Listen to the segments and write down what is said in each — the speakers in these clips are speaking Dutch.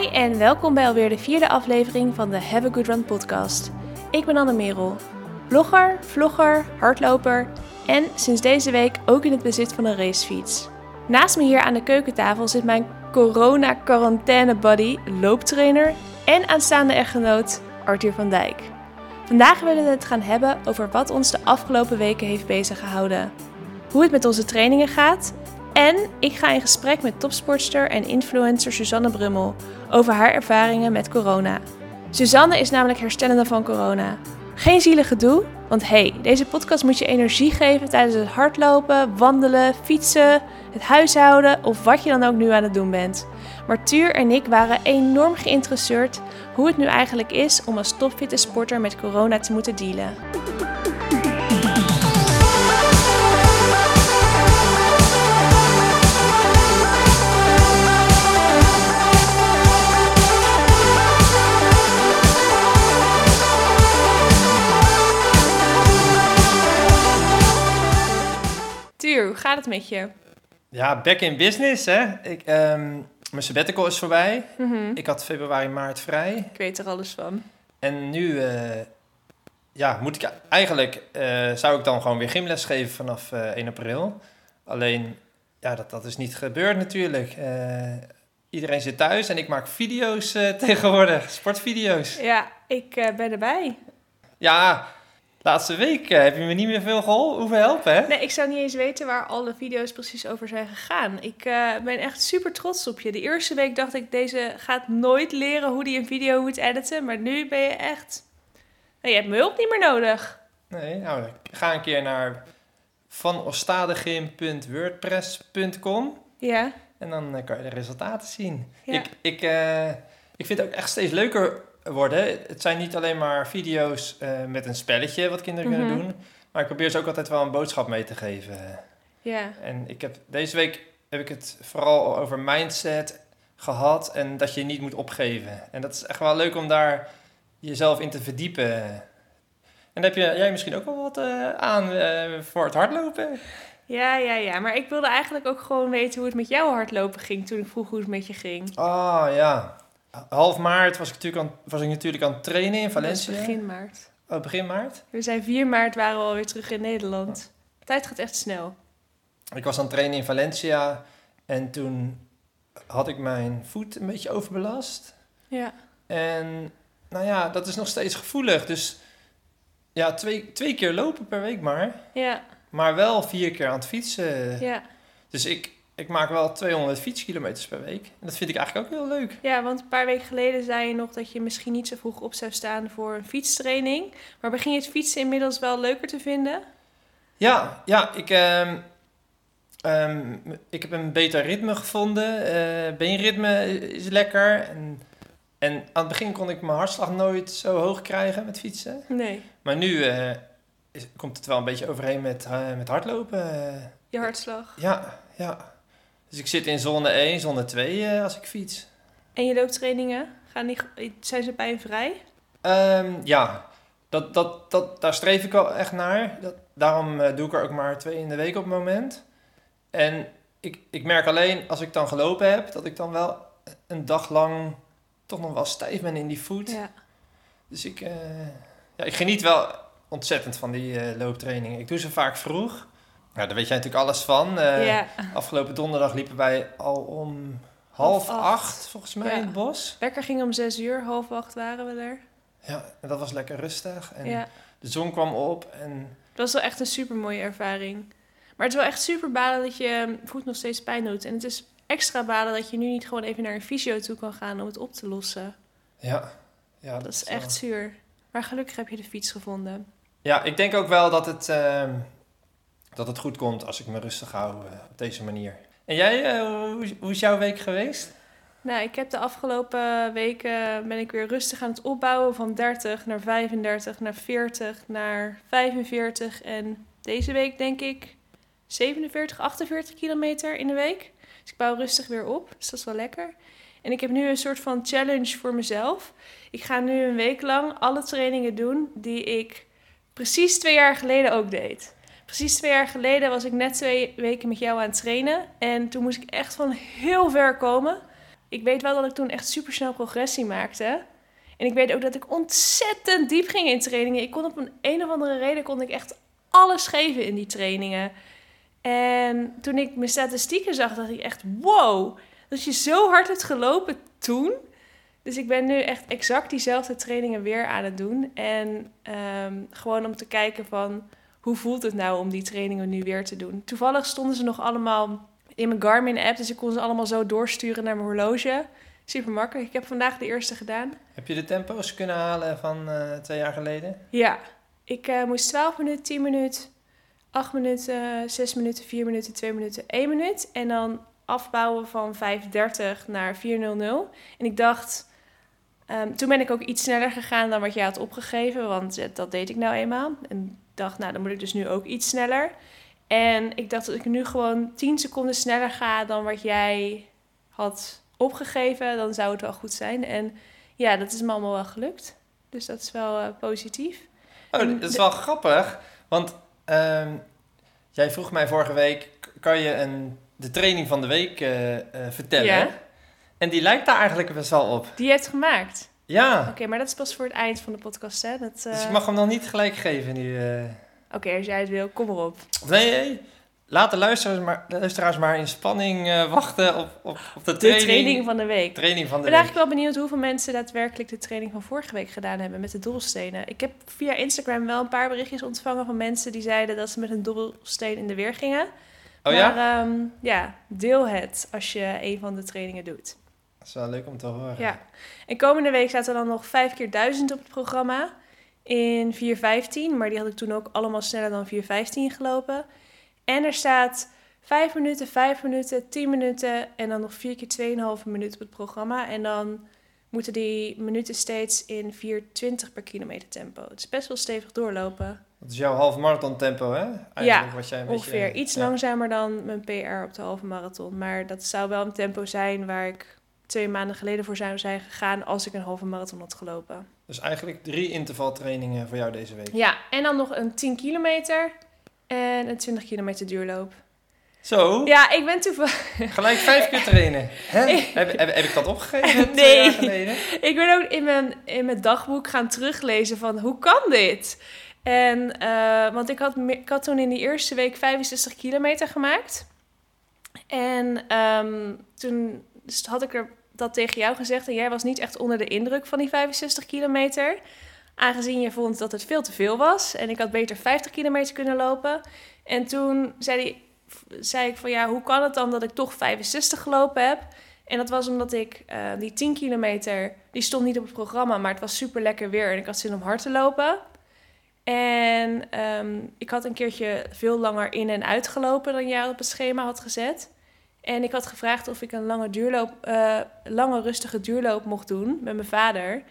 Hi en welkom bij alweer de vierde aflevering van de Have a Good Run podcast. Ik ben Anne Merel, blogger, vlogger, hardloper en sinds deze week ook in het bezit van een racefiets. Naast me hier aan de keukentafel zit mijn corona-quarantaine buddy, looptrainer en aanstaande echtgenoot Arthur van Dijk. Vandaag willen we het gaan hebben over wat ons de afgelopen weken heeft bezig gehouden, hoe het met onze trainingen gaat en ik ga in gesprek met topsportster en influencer Suzanne Brummel over haar ervaringen met corona. Suzanne is namelijk herstellende van corona. Geen zielig gedoe, want hey, deze podcast moet je energie geven tijdens het hardlopen, wandelen, fietsen, het huishouden of wat je dan ook nu aan het doen bent. Maar Tuur en ik waren enorm geïnteresseerd hoe het nu eigenlijk is om als topfitte sporter met corona te moeten dealen. Hoe gaat het met je? Ja, back in business, hè. Ik, ehm, mijn sabbatical is voorbij. Mhm. Ik had februari, maart vrij. Ik weet er alles van. En nu, eh, ja, moet ik eigenlijk, eh, zou ik dan gewoon weer gymles geven vanaf eh 1 april. Alleen, ja, dat, dat is niet gebeurd natuurlijk. Eh, iedereen zit thuis en ik maak video's eh, tegenwoordig, sportvideo's. Ja, ik eh, ben erbij. Ja, laatste week eh, heb je me niet meer veel geholpen, hoeven helpen, hè? Nee, ik zou niet eens weten waar alle video's precies over zijn gegaan. Ik eh, ben echt super trots op je. De eerste week dacht ik, deze gaat nooit leren hoe die een video moet editen. Maar nu ben je echt... Nou, je hebt mijn hulp niet meer nodig. Nee, nou, ga een keer naar vanostadegym.wordpress.com Ja, en dan eh, kan je de resultaten zien. Ja. Ik, ik, ik vind het ook echt steeds leuker worden. Het zijn niet alleen maar video's eh, met een spelletje wat kinderen Mhm. kunnen doen, maar ik probeer ze ook altijd wel een boodschap mee te geven. ja. En ik heb, deze week heb ik het vooral over mindset gehad en dat je niet moet opgeven. En dat is echt wel leuk om daar jezelf in te verdiepen. En heb je, jij misschien ook wel wat eh, aan eh, voor het hardlopen? Ja, ja, ja. Maar ik wilde eigenlijk ook gewoon weten hoe het met jou hardlopen ging toen ik vroeg hoe het met je ging. Ah ja, half maart was ik natuurlijk aan, was ik natuurlijk aan het trainen in Valencia. begin maart. Oh, begin maart. We zijn 4 maart, waren we alweer terug in Nederland. De tijd gaat echt snel. Ik was aan het trainen in Valencia en toen had ik mijn voet een beetje overbelast. Ja. En nou ja, dat is nog steeds gevoelig. Dus ja, twee, twee keer lopen per week maar. Ja, Maar wel vier keer aan het fietsen. ja. Dus ik, ik maak wel 200 fietskilometers per week. En dat vind ik eigenlijk ook heel leuk. Ja, want een paar weken geleden zei je nog dat je misschien niet zo vroeg op zou staan voor een fietstraining. Maar begin je het fietsen inmiddels wel leuker te vinden? Ja, ja ik, ehm, ehm, ik heb een beter ritme gevonden. Eh beenritme is lekker. En, en aan het begin kon ik mijn hartslag nooit zo hoog krijgen met fietsen. Nee. Maar nu eh, is, komt het wel een beetje overeen met, eh, met hardlopen. Je hartslag. ja, ja. Dus ik zit in zone 1, zone 2 eh, als ik fiets. En je looptrainingen? Gaan die, zijn ze pijnvrij? Ehm, ja, dat, dat, dat, daar streef ik wel echt naar. Dat, daarom eh, doe ik er ook maar twee in de week op het moment. En ik, ik merk alleen als ik dan gelopen heb, dat ik dan wel een dag lang toch nog wel stijf ben in die voet. Ja. Dus ik, eh, ja, ik geniet wel ontzettend van die eh, looptrainingen. Ik doe ze vaak vroeg. Ja, daar weet jij natuurlijk alles van. Eh, ja. Afgelopen donderdag liepen wij al om half, Half acht. acht. volgens mij, Ja. in het bos. Wekker ging om zes uur, half acht waren we er. Ja, en dat was lekker rustig. En Ja. de zon kwam op en Het was wel echt een super mooie ervaring. Maar het is wel echt super balen dat je voet nog steeds pijn doet. En het is extra balen dat je nu niet gewoon even naar een fysio toe kan gaan om het op te lossen. ja. ja Dat is wel- echt zuur. Maar gelukkig heb je de fiets gevonden. Ja, ik denk ook wel dat het, ehm, dat het goed komt als ik me rustig hou eh, op deze manier. En jij, eh, hoe, hoe is jouw week geweest? Nou, ik heb de afgelopen weken ben ik weer rustig aan het opbouwen van 30 naar 35 naar 40 naar 45 en deze week denk ik 47, 48 kilometer in de week. Dus ik bouw rustig weer op, dus dat is wel lekker. En ik heb nu een soort van challenge voor mezelf. Ik ga nu een week lang alle trainingen doen die ik precies twee jaar geleden ook deed. Precies twee jaar geleden was ik net twee weken met jou aan het trainen. En toen moest ik echt van heel ver komen. ik weet wel dat ik toen echt super snel progressie maakte. En ik weet ook dat ik ontzettend diep ging in trainingen. Ik kon op een, of andere reden kon ik echt alles geven in die trainingen. En toen ik mijn statistieken zag, dacht ik echt: wow, dat je zo hard hebt gelopen toen. Dus ik ben nu echt exact diezelfde trainingen weer aan het doen. En ehm, gewoon om te kijken van hoe voelt het nou om die trainingen nu weer te doen. Toevallig stonden ze nog allemaal in mijn Garmin-app, dus ik kon ze allemaal zo doorsturen naar mijn horloge. Super makkelijk. Ik heb vandaag de eerste gedaan. Heb je de tempo's kunnen halen van uh, twee jaar geleden? Ja, ik uh, moest 12 minuten, 10 minuten, 8 minuten, 6 minuten, 4 minuten, 2 minuten, 1 minuut. En dan afbouwen van 5.30 naar 4.00. En ik dacht, um, toen ben ik ook iets sneller gegaan dan wat jij had opgegeven, want uh, dat deed ik nou eenmaal. En dacht, nou dan moet ik dus nu ook iets sneller. En ik dacht dat ik nu gewoon 10 seconden sneller ga dan wat jij had opgegeven, dan zou het wel goed zijn. En ja, dat is me allemaal wel gelukt. Dus dat is wel uh, positief. Oh, dat is wel grappig. Want uh, jij vroeg mij vorige week, kan je een, de training van de week uh, uh, vertellen? Ja. En die lijkt daar eigenlijk best wel op. Die je hebt gemaakt? Ja. Oké, okay, maar dat is pas voor het eind van de podcast, hè? Dat, Dus ik mag hem nog niet gelijk geven nu. Oké, okay, als jij het wil, kom erop. Nee, nee. Laat de luisteraars maar, de luisteraars maar in spanning uh, wachten op, op, op de, training, de training van de week. Training van de ik ben eigenlijk wel benieuwd hoeveel mensen daadwerkelijk de training van vorige week gedaan hebben met de dobbelstenen. Ik heb via Instagram wel een paar berichtjes ontvangen van mensen die zeiden dat ze met een dobbelsteen in de weer gingen. Oh maar, ja? Um, ja, deel het als je een van de trainingen doet. Dat is wel leuk om te horen. Ja. En komende week staat er dan nog 5 keer 1000 op het programma in 4.15. Maar die had ik toen ook allemaal sneller dan 4.15 gelopen. En er staat 5 minuten, 5 minuten, 10 minuten en dan nog 4 keer 2,5 minuut op het programma. En dan moeten die minuten steeds in 4,20 per kilometer tempo. Het is best wel stevig doorlopen. Dat is jouw halve marathon tempo, hè? Eigenlijk ja, wat jij een ongeveer. Beetje, Iets ja. langzamer dan mijn PR op de halve marathon. Maar dat zou wel een tempo zijn waar ik twee maanden geleden voor zou zijn gegaan als ik een halve marathon had gelopen. Dus eigenlijk drie intervaltrainingen voor jou deze week. Ja, en dan nog een 10 kilometer en een 20 kilometer duurloop. Zo? Ja, ik ben toevallig... Gelijk vijf keer trainen. Hè? heb, heb, heb, ik dat opgegeven nee. jaar geleden? Ik ben ook in mijn, in mijn dagboek gaan teruglezen van hoe kan dit? En, uh, want ik had, ik had toen in die eerste week 65 kilometer gemaakt. En um, toen dus had ik er dat tegen jou gezegd en jij was niet echt onder de indruk van die 65 kilometer. Aangezien je vond dat het veel te veel was en ik had beter 50 kilometer kunnen lopen. En toen zei, die, zei ik van ja, hoe kan het dan dat ik toch 65 gelopen heb? En dat was omdat ik uh, die 10 kilometer, die stond niet op het programma, maar het was super lekker weer en ik had zin om hard te lopen. En um, ik had een keertje veel langer in en uit gelopen dan jij op het schema had gezet. En ik had gevraagd of ik een lange, duurloop, uh, lange rustige duurloop mocht doen met mijn vader.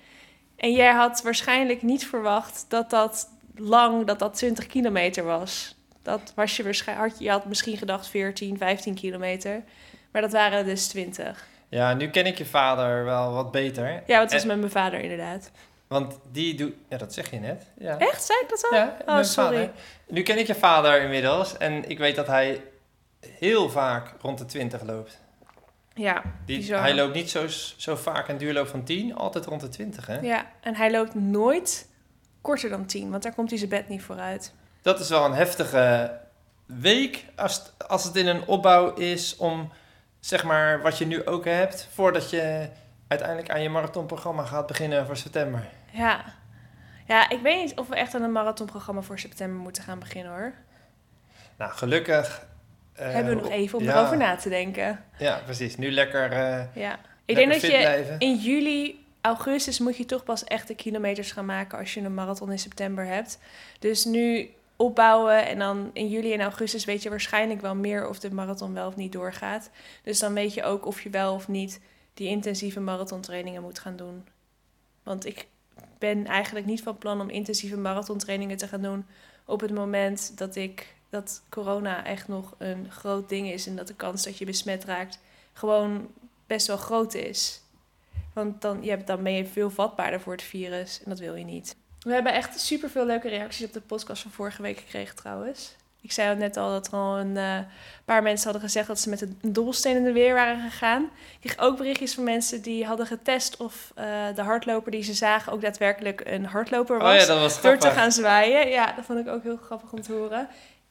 En jij had waarschijnlijk niet verwacht dat dat lang, dat dat 20 kilometer was. Dat was je waarschijnlijk, had, je had misschien gedacht 14, 15 kilometer. Maar dat waren dus 20. Ja, nu ken ik je vader wel wat beter. Ja, het was en, met mijn vader inderdaad. Want die doet... Ja, dat zeg je net. Ja. Echt? Zei ik dat al? Ja, oh, sorry. Vader. Nu ken ik je vader inmiddels. En ik weet dat hij heel vaak rond de 20 loopt. Ja, Die, hij loopt niet zo, zo vaak een duurloop van 10, altijd rond de 20, hè? Ja, en hij loopt nooit korter dan 10, want daar komt hij zijn bed niet vooruit. Dat is wel een heftige week als, als het in een opbouw is om, zeg maar, wat je nu ook hebt, voordat je uiteindelijk aan je marathonprogramma gaat beginnen voor september. Ja. ja, ik weet niet of we echt aan een marathonprogramma voor september moeten gaan beginnen, hoor. Nou, gelukkig hebben we nog even om ja, erover na te denken. Ja, precies. Nu lekker. Uh, ja. Ik denk dat je blijven. in juli, augustus moet je toch pas echt de kilometers gaan maken als je een marathon in september hebt. Dus nu opbouwen en dan in juli en augustus weet je waarschijnlijk wel meer of de marathon wel of niet doorgaat. Dus dan weet je ook of je wel of niet die intensieve marathontrainingen moet gaan doen. Want ik ben eigenlijk niet van plan om intensieve marathontrainingen te gaan doen op het moment dat ik dat corona echt nog een groot ding is en dat de kans dat je besmet raakt gewoon best wel groot is. Want dan, je hebt, dan ben je veel vatbaarder voor het virus en dat wil je niet. We hebben echt super veel leuke reacties op de podcast van vorige week gekregen trouwens. Ik zei net al dat er al een uh, paar mensen hadden gezegd dat ze met een dobbelsteen in de weer waren gegaan. Ik kreeg ook berichtjes van mensen die hadden getest of uh, de hardloper die ze zagen ook daadwerkelijk een hardloper was. Oh ja, dat was door te gaan zwaaien. Ja, dat vond ik ook heel grappig om te horen.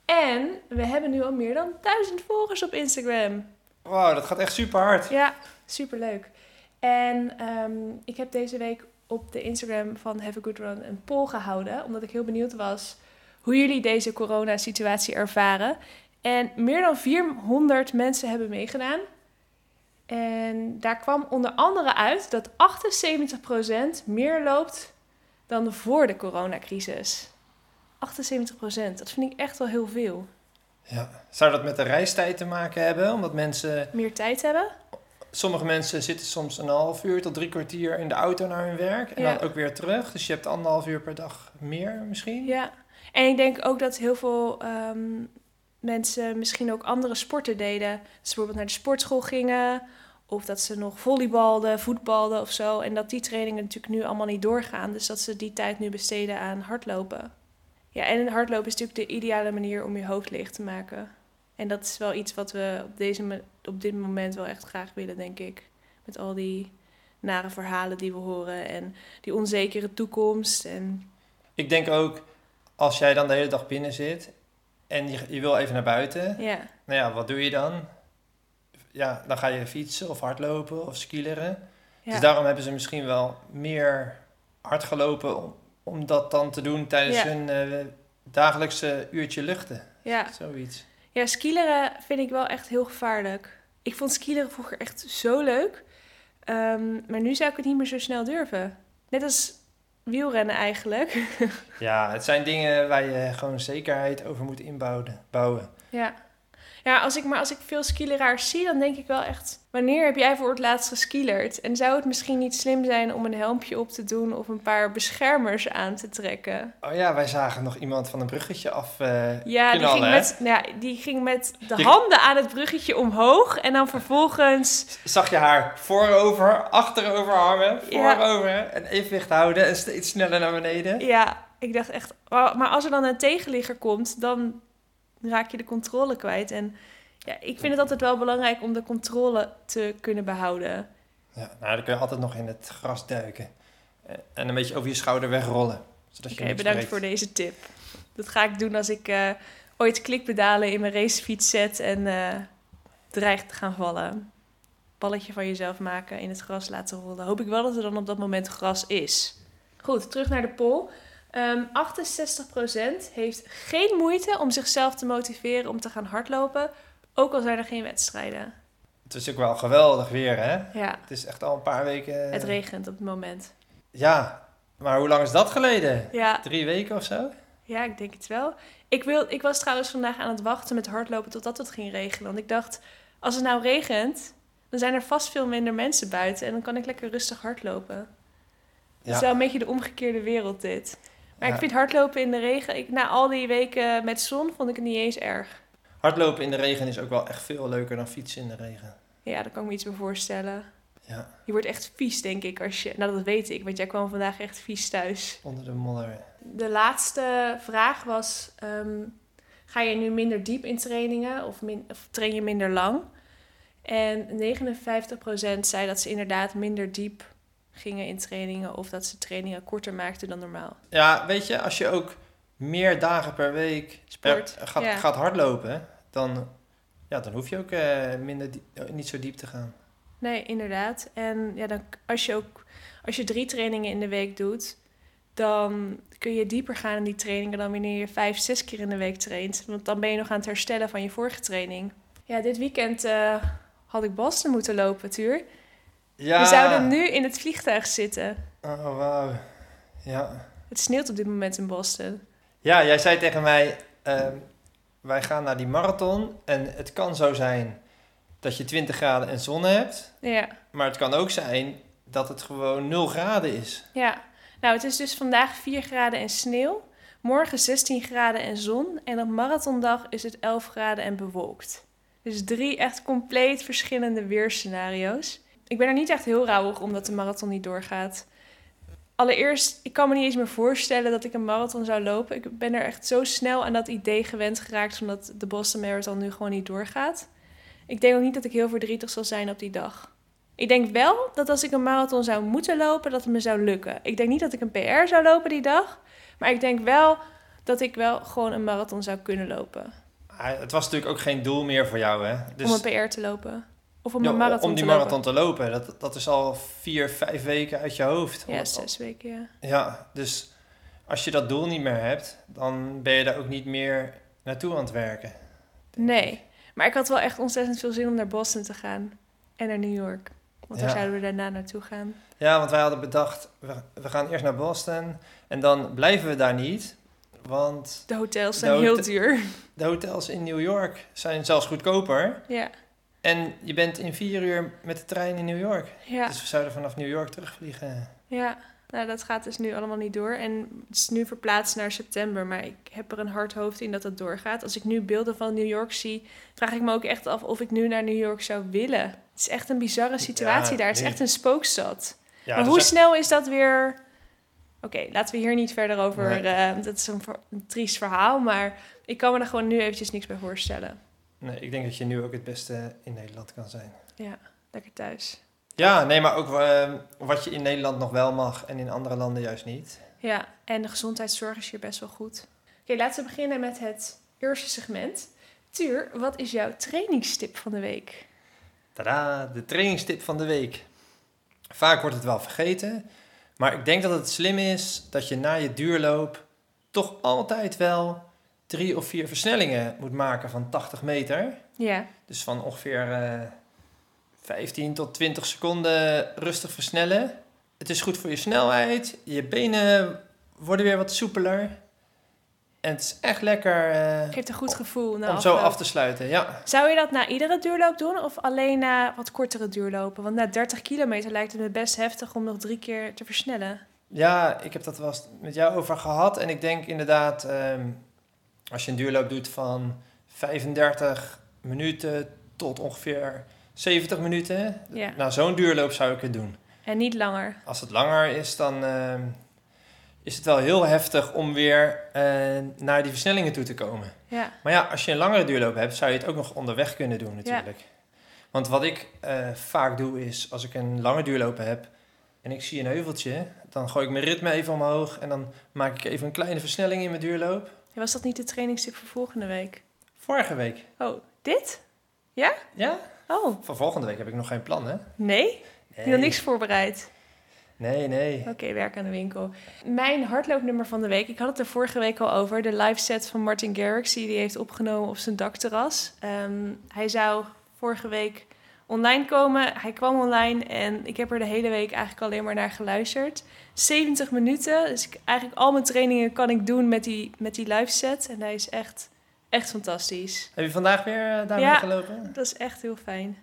En we hebben nu al meer dan duizend volgers op Instagram. Wauw, dat gaat echt super hard. Ja, super leuk. En um, ik heb deze week op de Instagram van Have a Good Run een poll gehouden, omdat ik heel benieuwd was hoe jullie deze coronasituatie ervaren. En meer dan 400 mensen hebben meegedaan. En daar kwam onder andere uit dat 78% meer loopt dan voor de coronacrisis. 78%, dat vind ik echt wel heel veel. Ja, zou dat met de reistijd te maken hebben? Omdat mensen... Meer tijd hebben? Sommige mensen zitten soms een half uur tot drie kwartier in de auto naar hun werk. En dan ook weer terug. Dus je hebt anderhalf uur per dag meer misschien. Ja, en ik denk ook dat heel veel ehm, mensen misschien ook andere sporten deden. Dat ze bijvoorbeeld naar de sportschool gingen. Of dat ze nog volleybalden, voetbalden of zo. En dat die trainingen natuurlijk nu allemaal niet doorgaan. Dus dat ze die tijd nu besteden aan hardlopen. Ja, en hardlopen is natuurlijk de ideale manier om je hoofd leeg te maken. En dat is wel iets wat we op, deze, op dit moment wel echt graag willen, denk ik. Met al die nare verhalen die we horen en die onzekere toekomst. En... Ik denk ook, als jij dan de hele dag binnen zit en je, je wil even naar buiten. Ja. Nou ja, wat doe je dan? Ja, dan ga je fietsen of hardlopen of skileren. Ja. Dus daarom hebben ze misschien wel meer hard gelopen om, dat dan te doen tijdens hun uh, dagelijkse uurtje luchten. Ja. Zoiets. Ja, skileren vind ik wel echt heel gevaarlijk. Ik vond skileren vroeger echt zo leuk. Um, maar nu zou ik het niet meer zo snel durven. Net als wielrennen eigenlijk. ja, het zijn dingen waar je gewoon zekerheid over moet inbouwen. Bouwen. Ja. Ja, als ik, maar als ik veel skileraars zie, dan denk ik wel echt... Wanneer heb jij voor het laatst geskielerd? En zou het misschien niet slim zijn om een helmpje op te doen... of een paar beschermers aan te trekken? Oh ja, wij zagen nog iemand van een bruggetje af uh, ja, die ging met, ja, die ging met de handen aan het bruggetje omhoog... en dan vervolgens... Zag je haar voorover, achterover hangen, voorover... Ja. en evenwicht houden en steeds sneller naar beneden. Ja, ik dacht echt... Oh, maar als er dan een tegenligger komt, dan raak je de controle kwijt. En ja, ik vind het altijd wel belangrijk om de controle te kunnen behouden. Ja, nou, dan kun je altijd nog in het gras duiken. Eh, en een beetje over je schouder wegrollen. Oké, okay, bedankt voor deze tip. Dat ga ik doen als ik uh, ooit klikpedalen in mijn racefiets zet en uh, dreigt te gaan vallen. Balletje van jezelf maken, in het gras laten rollen. Hoop ik wel dat er dan op dat moment gras is. Goed, terug naar de poll. Um, ehm, 68% heeft geen moeite om zichzelf te motiveren om te gaan hardlopen, ook al zijn er geen wedstrijden. Het is ook wel geweldig weer, hè? Ja. Het is echt al een paar weken. Het regent op het moment. Ja, maar hoe lang is dat geleden? Ja. Drie weken of zo? Ja, ik denk het wel. Ik, wil, ik was trouwens vandaag aan het wachten met hardlopen totdat het ging regenen. Want ik dacht, als het nou regent, dan zijn er vast veel minder mensen buiten en dan kan ik lekker rustig hardlopen. Ja. Het is wel een beetje de omgekeerde wereld dit. Maar ik vind hardlopen in de regen, ik, na al die weken met zon, vond ik het niet eens erg. Hardlopen in de regen is ook wel echt veel leuker dan fietsen in de regen. Ja, daar kan ik me iets bij voorstellen. Ja. Je wordt echt vies, denk ik, als je... Nou, dat weet ik, want jij kwam vandaag echt vies thuis. Onder de modder. De laatste vraag was... Ehm, ga je nu minder diep in trainingen of, min, of train je minder lang? En 59% zei dat ze inderdaad minder diep gingen in trainingen of dat ze trainingen korter maakten dan normaal. Ja, weet je, als je ook meer dagen per week Sport, gaat, gaat hardlopen, dan, ja, dan hoef je ook uh, minder eh, niet zo diep te gaan. Nee, inderdaad. En ja, dan, als je ook als je drie trainingen in de week doet, dan kun je dieper gaan in die trainingen dan wanneer je vijf, zes keer in de week traint. Want dan ben je nog aan het herstellen van je vorige training. Ja, dit weekend uh, had ik Boston moeten lopen, Tuur. Ja. We zouden nu in het vliegtuig zitten. Oh, wauw. Ja. Het sneeuwt op dit moment in Boston. Ja, jij zei tegen mij, ehm, wij gaan naar die marathon en het kan zo zijn dat je 20 graden en zon hebt. Ja. Maar het kan ook zijn dat het gewoon 0 graden is. Ja. Nou, het is dus vandaag 4 graden en sneeuw. Morgen 16 graden en zon. En op marathondag is het 11 graden en bewolkt. Dus drie echt compleet verschillende weerscenario's ik ben er niet echt heel rauwig omdat de marathon niet doorgaat. allereerst, ik kan me niet eens meer voorstellen dat ik een marathon zou lopen. Ik ben er echt zo snel aan dat idee gewend geraakt, omdat de Boston Marathon nu gewoon niet doorgaat. Ik denk ook niet dat ik heel verdrietig zal zijn op die dag. Ik denk wel dat als ik een marathon zou moeten lopen, dat het me zou lukken. Ik denk niet dat ik een PR zou lopen die dag, maar ik denk wel dat ik wel gewoon een marathon zou kunnen lopen. Het was natuurlijk ook geen doel meer voor jou, hè? Dus om een PR te lopen. Of om ja, een marathon om die te marathon te lopen, dat, dat is al vier, vijf weken uit je hoofd. Ja, zes weken, ja. Ja, dus als je dat doel niet meer hebt, dan ben je daar ook niet meer naartoe aan het werken. ik. Nee, maar ik had wel echt ontzettend veel zin om naar Boston te gaan. En naar New York. Want daar zouden we daarna naartoe gaan. Ja, want wij hadden bedacht, we, we gaan eerst naar Boston en dan blijven we daar niet. Want De hotels De zijn heel duur. de hotels in New York zijn zelfs goedkoper. Ja, En je bent in vier uur met de trein in New York. ja, Dus we zouden vanaf New York terugvliegen. ja. Nou, dat gaat dus nu allemaal niet door. En het is nu verplaatst naar september. Maar ik heb er een hard hoofd in dat het doorgaat. Als ik nu beelden van New York zie, vraag ik me ook echt af of ik nu naar New York zou willen. Het is echt een bizarre situatie Ja, daar. Het is nee. echt een spookstad. Ja, maar hoe echt- snel is dat weer... Oké, laten we hier niet verder over... Nee. eh, dat is een triest verhaal, maar ik kan me er gewoon nu eventjes niks bij voorstellen. Nee, ik denk dat je nu ook het beste in Nederland kan zijn. Ja, lekker thuis. Ja, nee, maar ook eh, wat je in Nederland nog wel mag en in andere landen juist niet. Ja, en de gezondheidszorg is hier best wel goed. Oké, laten we beginnen met het eerste segment. Tuur, wat is jouw trainingstip van de week? Tada, de trainingstip van de week. Vaak wordt het wel vergeten, maar ik denk dat het slim is dat je na je duurloop toch altijd wel drie of vier versnellingen moet maken van 80 meter. Ja, Dus van ongeveer eh 15 tot 20 seconden rustig versnellen. Het is goed voor je snelheid. Je benen worden weer wat soepeler. En het is echt lekker eh, geeft een goed gevoel. Na om zo af te sluiten. Ja. Zou je dat na iedere duurloop doen of alleen na wat kortere duurlopen? Want na 30 kilometer lijkt het me best heftig om nog drie keer te versnellen. ja, ik heb dat wel eens met jou over gehad. En ik denk inderdaad, ehm, als je een duurloop doet van 35 minuten tot ongeveer 70 minuten. Ja. Nou, zo'n duurloop zou ik het doen. En niet langer. Als het langer is, dan ehm, is het wel heel heftig om weer eh, naar die versnellingen toe te komen. Ja, Maar ja, als je een langere duurloop hebt, zou je het ook nog onderweg kunnen doen natuurlijk. Want wat ik eh, vaak doe is, als ik een lange duurloop heb en ik zie een heuveltje, dan gooi ik mijn ritme even omhoog en dan maak ik even een kleine versnelling in mijn duurloop. Was dat niet de trainingstip voor volgende week? Vorige week. Oh, dit? Ja? Oh, Voor volgende week heb ik nog geen plan, hè? nee? Je nog niks voorbereid? Nee, nee. Oké, werk aan de winkel. Mijn hardloopnummer van de week. Ik had het er vorige week al over. De live set van Martin Garrix, die hij heeft opgenomen op zijn dakterras. Ehm, hij zou vorige week online komen. Hij kwam online en ik heb er de hele week eigenlijk alleen maar naar geluisterd. 70 minuten. Dus ik, eigenlijk al mijn trainingen kan ik doen met die, met die live set. En hij is echt, echt fantastisch. Heb je vandaag weer eh, daarmee Ja. gelopen? Dat is echt heel fijn.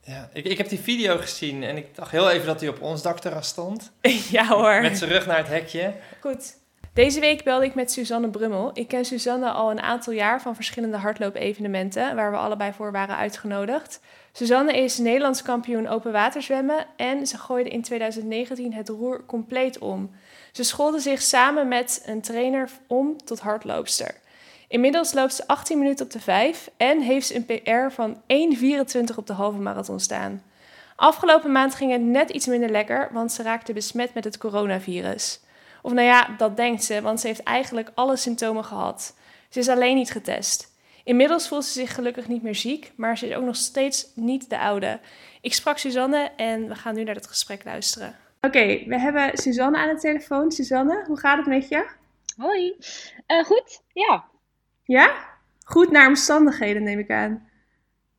Ja, ik, ik heb die video gezien en ik dacht heel even dat hij op ons dakterras stond. ja hoor. Met zijn rug naar het hekje. Goed. Deze week belde ik met Suzanne Brummel. Ik ken Suzanne al een aantal jaar van verschillende hardloop-evenementen waar we allebei voor waren uitgenodigd. Suzanne is Nederlands kampioen open waterzwemmen en ze gooide in 2019 het roer compleet om. Ze schoolde zich samen met een trainer om tot hardloopster. Inmiddels loopt ze 18 minuten op de 5 en heeft ze een PR van 1,24 op de halve marathon staan. Afgelopen maand ging het net iets minder lekker, want ze raakte besmet met het coronavirus. Of nou ja, dat denkt ze, want ze heeft eigenlijk alle symptomen gehad. Ze is alleen niet getest. Inmiddels voelt ze zich gelukkig niet meer ziek, maar ze is ook nog steeds niet de oude. Ik sprak Suzanne en we gaan nu naar het gesprek luisteren. Oké, we hebben Suzanne aan de telefoon. Suzanne, hoe gaat het met je? Hoi. Eh, goed, ja. Ja? Goed naar omstandigheden, neem ik aan.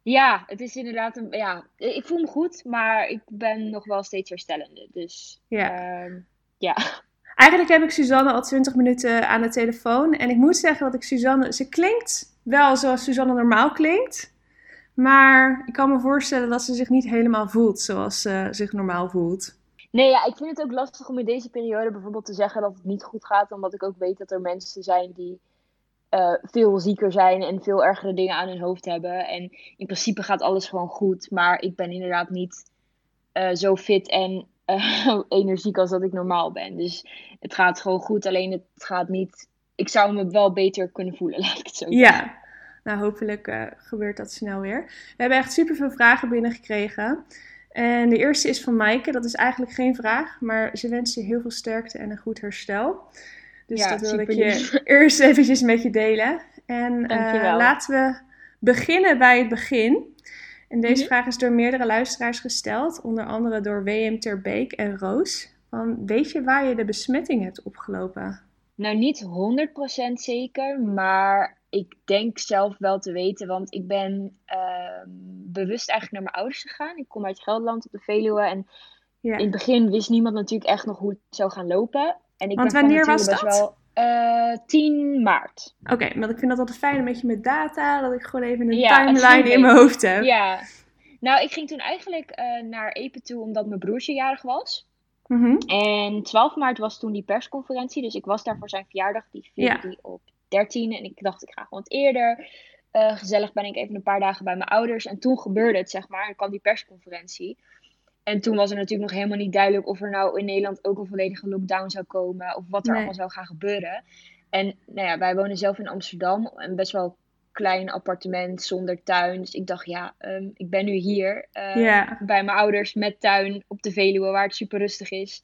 Ja, het is inderdaad een. Ja, ik voel me goed, maar ik ben nog wel steeds herstellende. Dus Ja. ehm, ja. Eigenlijk heb ik Suzanne al 20 minuten aan de telefoon. En ik moet zeggen dat ik Suzanne. Ze klinkt wel zoals Suzanne normaal klinkt. Maar ik kan me voorstellen dat ze zich niet helemaal voelt zoals ze zich normaal voelt. Nee, ja, ik vind het ook lastig om in deze periode bijvoorbeeld te zeggen dat het niet goed gaat, omdat ik ook weet dat er mensen zijn die eh, veel zieker zijn en veel ergere dingen aan hun hoofd hebben. En in principe gaat alles gewoon goed, maar ik ben inderdaad niet eh, zo fit en eh, energiek als dat ik normaal ben. Dus het gaat gewoon goed, alleen het gaat niet... Ik zou me wel beter kunnen voelen, laat ik het zo zeggen. Ja, nou hopelijk uh, gebeurt dat snel weer. We hebben echt super veel vragen binnengekregen. En de eerste is van Maaike. Dat is eigenlijk geen vraag, maar ze wenst je heel veel sterkte en een goed herstel. Dus Ja, dat wil ik je eerst eventjes met je delen. En eh, Dankjewel. laten we beginnen bij het begin. En deze Mhm. vraag is door meerdere luisteraars gesteld, onder andere door WM Terbeek en Roos. Van, weet je waar je de besmetting hebt opgelopen? Nou, niet 100% zeker, maar ik denk zelf wel te weten, want ik ben ehm, bewust eigenlijk naar mijn ouders gegaan. Ik kom uit Gelderland op de Veluwe en Ja. in het begin wist niemand natuurlijk echt nog hoe het zou gaan lopen. En ik Want wanneer was dat? wel eh, 10 maart. Oké, want ik vind dat altijd fijn, een beetje met data, dat ik gewoon even een Ja, timeline in mijn hoofd heb. Ja, nou, ik ging toen eigenlijk eh, naar Epe toe omdat mijn broertje jarig was. Mhm. En 12 maart was toen die persconferentie. Dus ik was daar voor zijn verjaardag. Die vierde Ja. die op 13. En ik dacht, ik ga gewoon wat eerder. Eh, gezellig ben ik even een paar dagen bij mijn ouders. En toen gebeurde het, zeg maar. En kwam die persconferentie. En toen was er natuurlijk nog helemaal niet duidelijk of er nou in Nederland ook een volledige lockdown zou komen. Of wat er Nee. allemaal zou gaan gebeuren. En nou ja, wij wonen zelf in Amsterdam. Een best wel klein appartement zonder tuin. Dus ik dacht, ja, ehm, ik ben nu hier. eh, Ja. bij mijn ouders met tuin op de Veluwe, waar het super rustig is.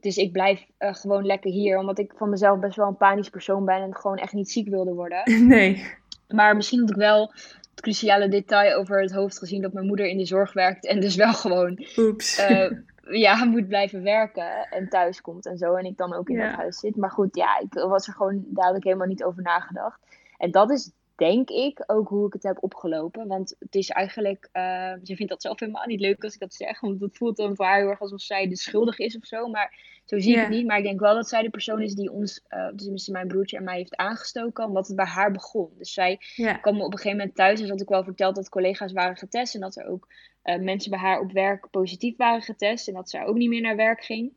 Dus ik blijf eh, gewoon lekker hier, omdat ik van mezelf best wel een panisch persoon ben en gewoon echt niet ziek wilde worden. Nee. Maar misschien had ik wel het cruciale detail over het hoofd gezien dat mijn moeder in de zorg werkt en dus wel gewoon Oeps. eh, ja, moet blijven werken en thuis komt en zo. En ik dan ook in dat huis zit. Maar goed, ja, ik was er gewoon dadelijk helemaal niet over nagedacht. En dat is denk ik ook hoe ik het heb opgelopen. Want het is eigenlijk, eh, ze vindt dat zelf helemaal niet leuk als ik dat zeg. Want het voelt dan voor haar heel erg alsof zij de schuldig is of zo. Maar zo zie ik het niet. Maar ik denk wel dat zij de persoon is die ons, eh tenminste mijn broertje en mij heeft aangestoken. Omdat het bij haar begon. Dus zij kwam op een gegeven moment thuis en ze had ook wel verteld dat collega's waren getest en dat er ook eh, mensen bij haar op werk positief waren getest en dat ze ook niet meer naar werk ging.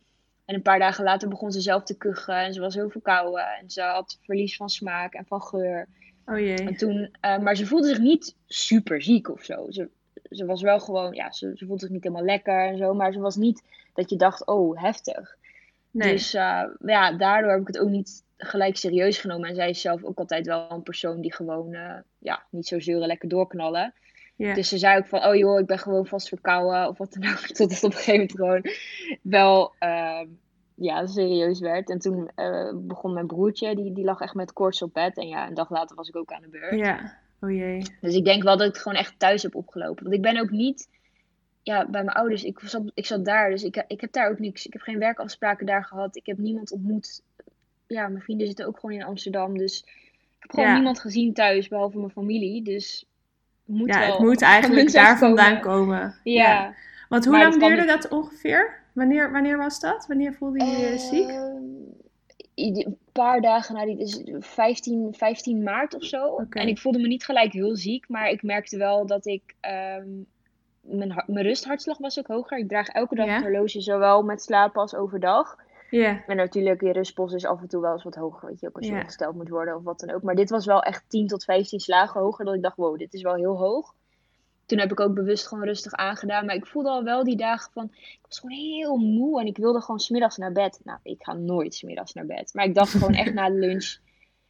En een paar dagen later begon ze zelf te kuchen en ze was heel verkouden en ze had verlies van smaak en van geur. Oh jee. En toen, eh, maar ze voelde zich niet super ziek of zo. Ze, ze was wel gewoon, ja, ze, ze voelde zich niet helemaal lekker en zo, maar ze was niet dat je dacht, oh, heftig. Nee. Dus eh, ja, daardoor heb ik het ook niet gelijk serieus genomen. En zij is zelf ook altijd wel een persoon die gewoon eh, ja, niet zo zeuren, lekker doorknallen. Dus ze zei ook van, oh joh, ik ben gewoon vast verkouden of wat dan ook. Tot het op een gegeven moment gewoon wel eh, ja, serieus werd. En toen eh, begon mijn broertje, die, die lag echt met koorts op bed. En ja, een dag later was ik ook aan de beurt. ja. Oh jee. Dus ik denk wel dat ik het gewoon echt thuis heb opgelopen. Want ik ben ook niet ja, bij mijn ouders. Ik zat, ik zat daar, dus ik, ik heb daar ook niks. Ik heb geen werkafspraken daar gehad. Ik heb niemand ontmoet. Ja, mijn vrienden zitten ook gewoon in Amsterdam. Dus ik heb gewoon Ja. niemand gezien thuis, behalve mijn familie. Dus het moet Ja, wel het moet eigenlijk daar vandaan komen. komen. Ja. Want hoe Maar lang duurde dat ongeveer? Wanneer, wanneer was dat? Wanneer voelde je je ziek? Ehm, i- een paar dagen na die, dus 15, 15 maart of zo. En ik voelde me niet gelijk heel ziek, maar ik merkte wel dat ik. ehm, mijn, mijn rusthartslag was ook hoger. Ik draag elke dag een horloge, zowel met slapen als overdag. Ja. En natuurlijk, je rustpost is af en toe wel eens wat hoger, weet je, ook als je ongesteld moet worden of wat dan ook. Maar dit was wel echt 10 tot 15 slagen hoger, dat ik dacht, wow, dit is wel heel hoog. Toen heb ik ook bewust gewoon rustig aangedaan, maar ik voelde al wel die dagen van, ik was gewoon heel moe en ik wilde gewoon smiddags naar bed. Nou, ik ga nooit smiddags naar bed, maar ik dacht gewoon echt na de lunch.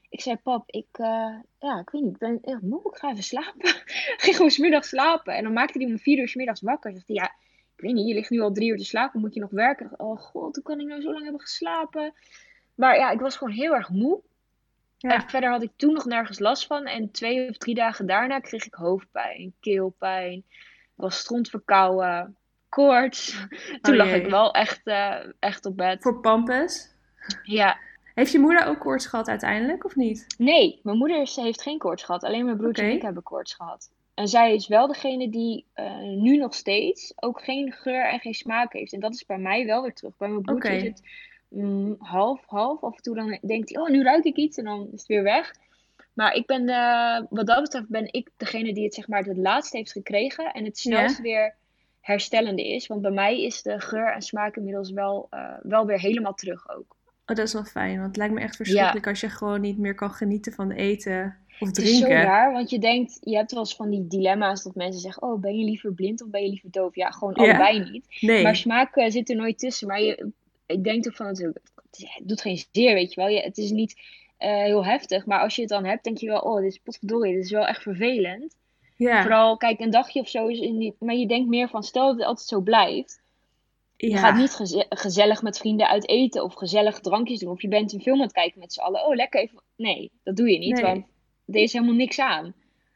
Ik zei, pap, ik, eh, ja, ik weet niet, ik ben echt moe, ik ga even slapen. ik ging gewoon smiddags slapen en dan maakte hij me vier uur smiddags wakker. Zegt hij, ja, ik weet niet, je ligt nu al drie uur te slapen, moet je nog werken? Oh god, hoe kan ik nou zo lang hebben geslapen? Maar ja, ik was gewoon heel erg moe. Ja. En verder had ik toen nog nergens last van. En twee of drie dagen daarna kreeg ik hoofdpijn, keelpijn. Was strontverkouden, koorts. Toen Oh lag jee. ik wel echt, eh, echt op bed. Voor Pampus. Ja, Heeft je moeder ook koorts gehad uiteindelijk, of niet? nee, mijn moeder heeft geen koorts gehad. Alleen mijn broertje en ik hebben koorts gehad. En zij is wel degene die eh, nu nog steeds ook geen geur en geen smaak heeft. En dat is bij mij wel weer terug. Bij mijn broertje is het mm, half, half. Af en toe dan denkt hij, oh, nu ruik ik iets. En dan is het weer weg. Maar ik ben, eh, wat dat betreft, ben ik degene die het zeg maar het laatst heeft gekregen. En het snelst weer herstellende is. Want bij mij is de geur en smaak inmiddels wel, eh, wel weer helemaal terug ook. Oh, dat is wel fijn, want het lijkt me echt verschrikkelijk als je gewoon niet meer kan genieten van eten. Of Het is zo drinken. raar, want je denkt, je hebt wel eens van die dilemma's dat mensen zeggen, oh, ben je liever blind of ben je liever doof? Ja, gewoon Ja. allebei niet. Nee. Maar smaak eh, zit er nooit tussen. Maar je, ik denk ook van het, het doet geen zeer, weet je wel. Je, het is niet eh, heel heftig, maar als je het dan hebt, denk je wel, oh, dit is potverdorie, dit is wel echt vervelend. ja. Vooral, kijk, een dagje of zo is die, maar je denkt meer van, stel dat het altijd zo blijft. Je ja. gaat niet geze- gezellig met vrienden uit eten of gezellig drankjes doen. Of je bent een film aan het kijken met z'n allen. Oh, lekker even. Nee, dat doe je niet, Nee. want er is helemaal niks aan.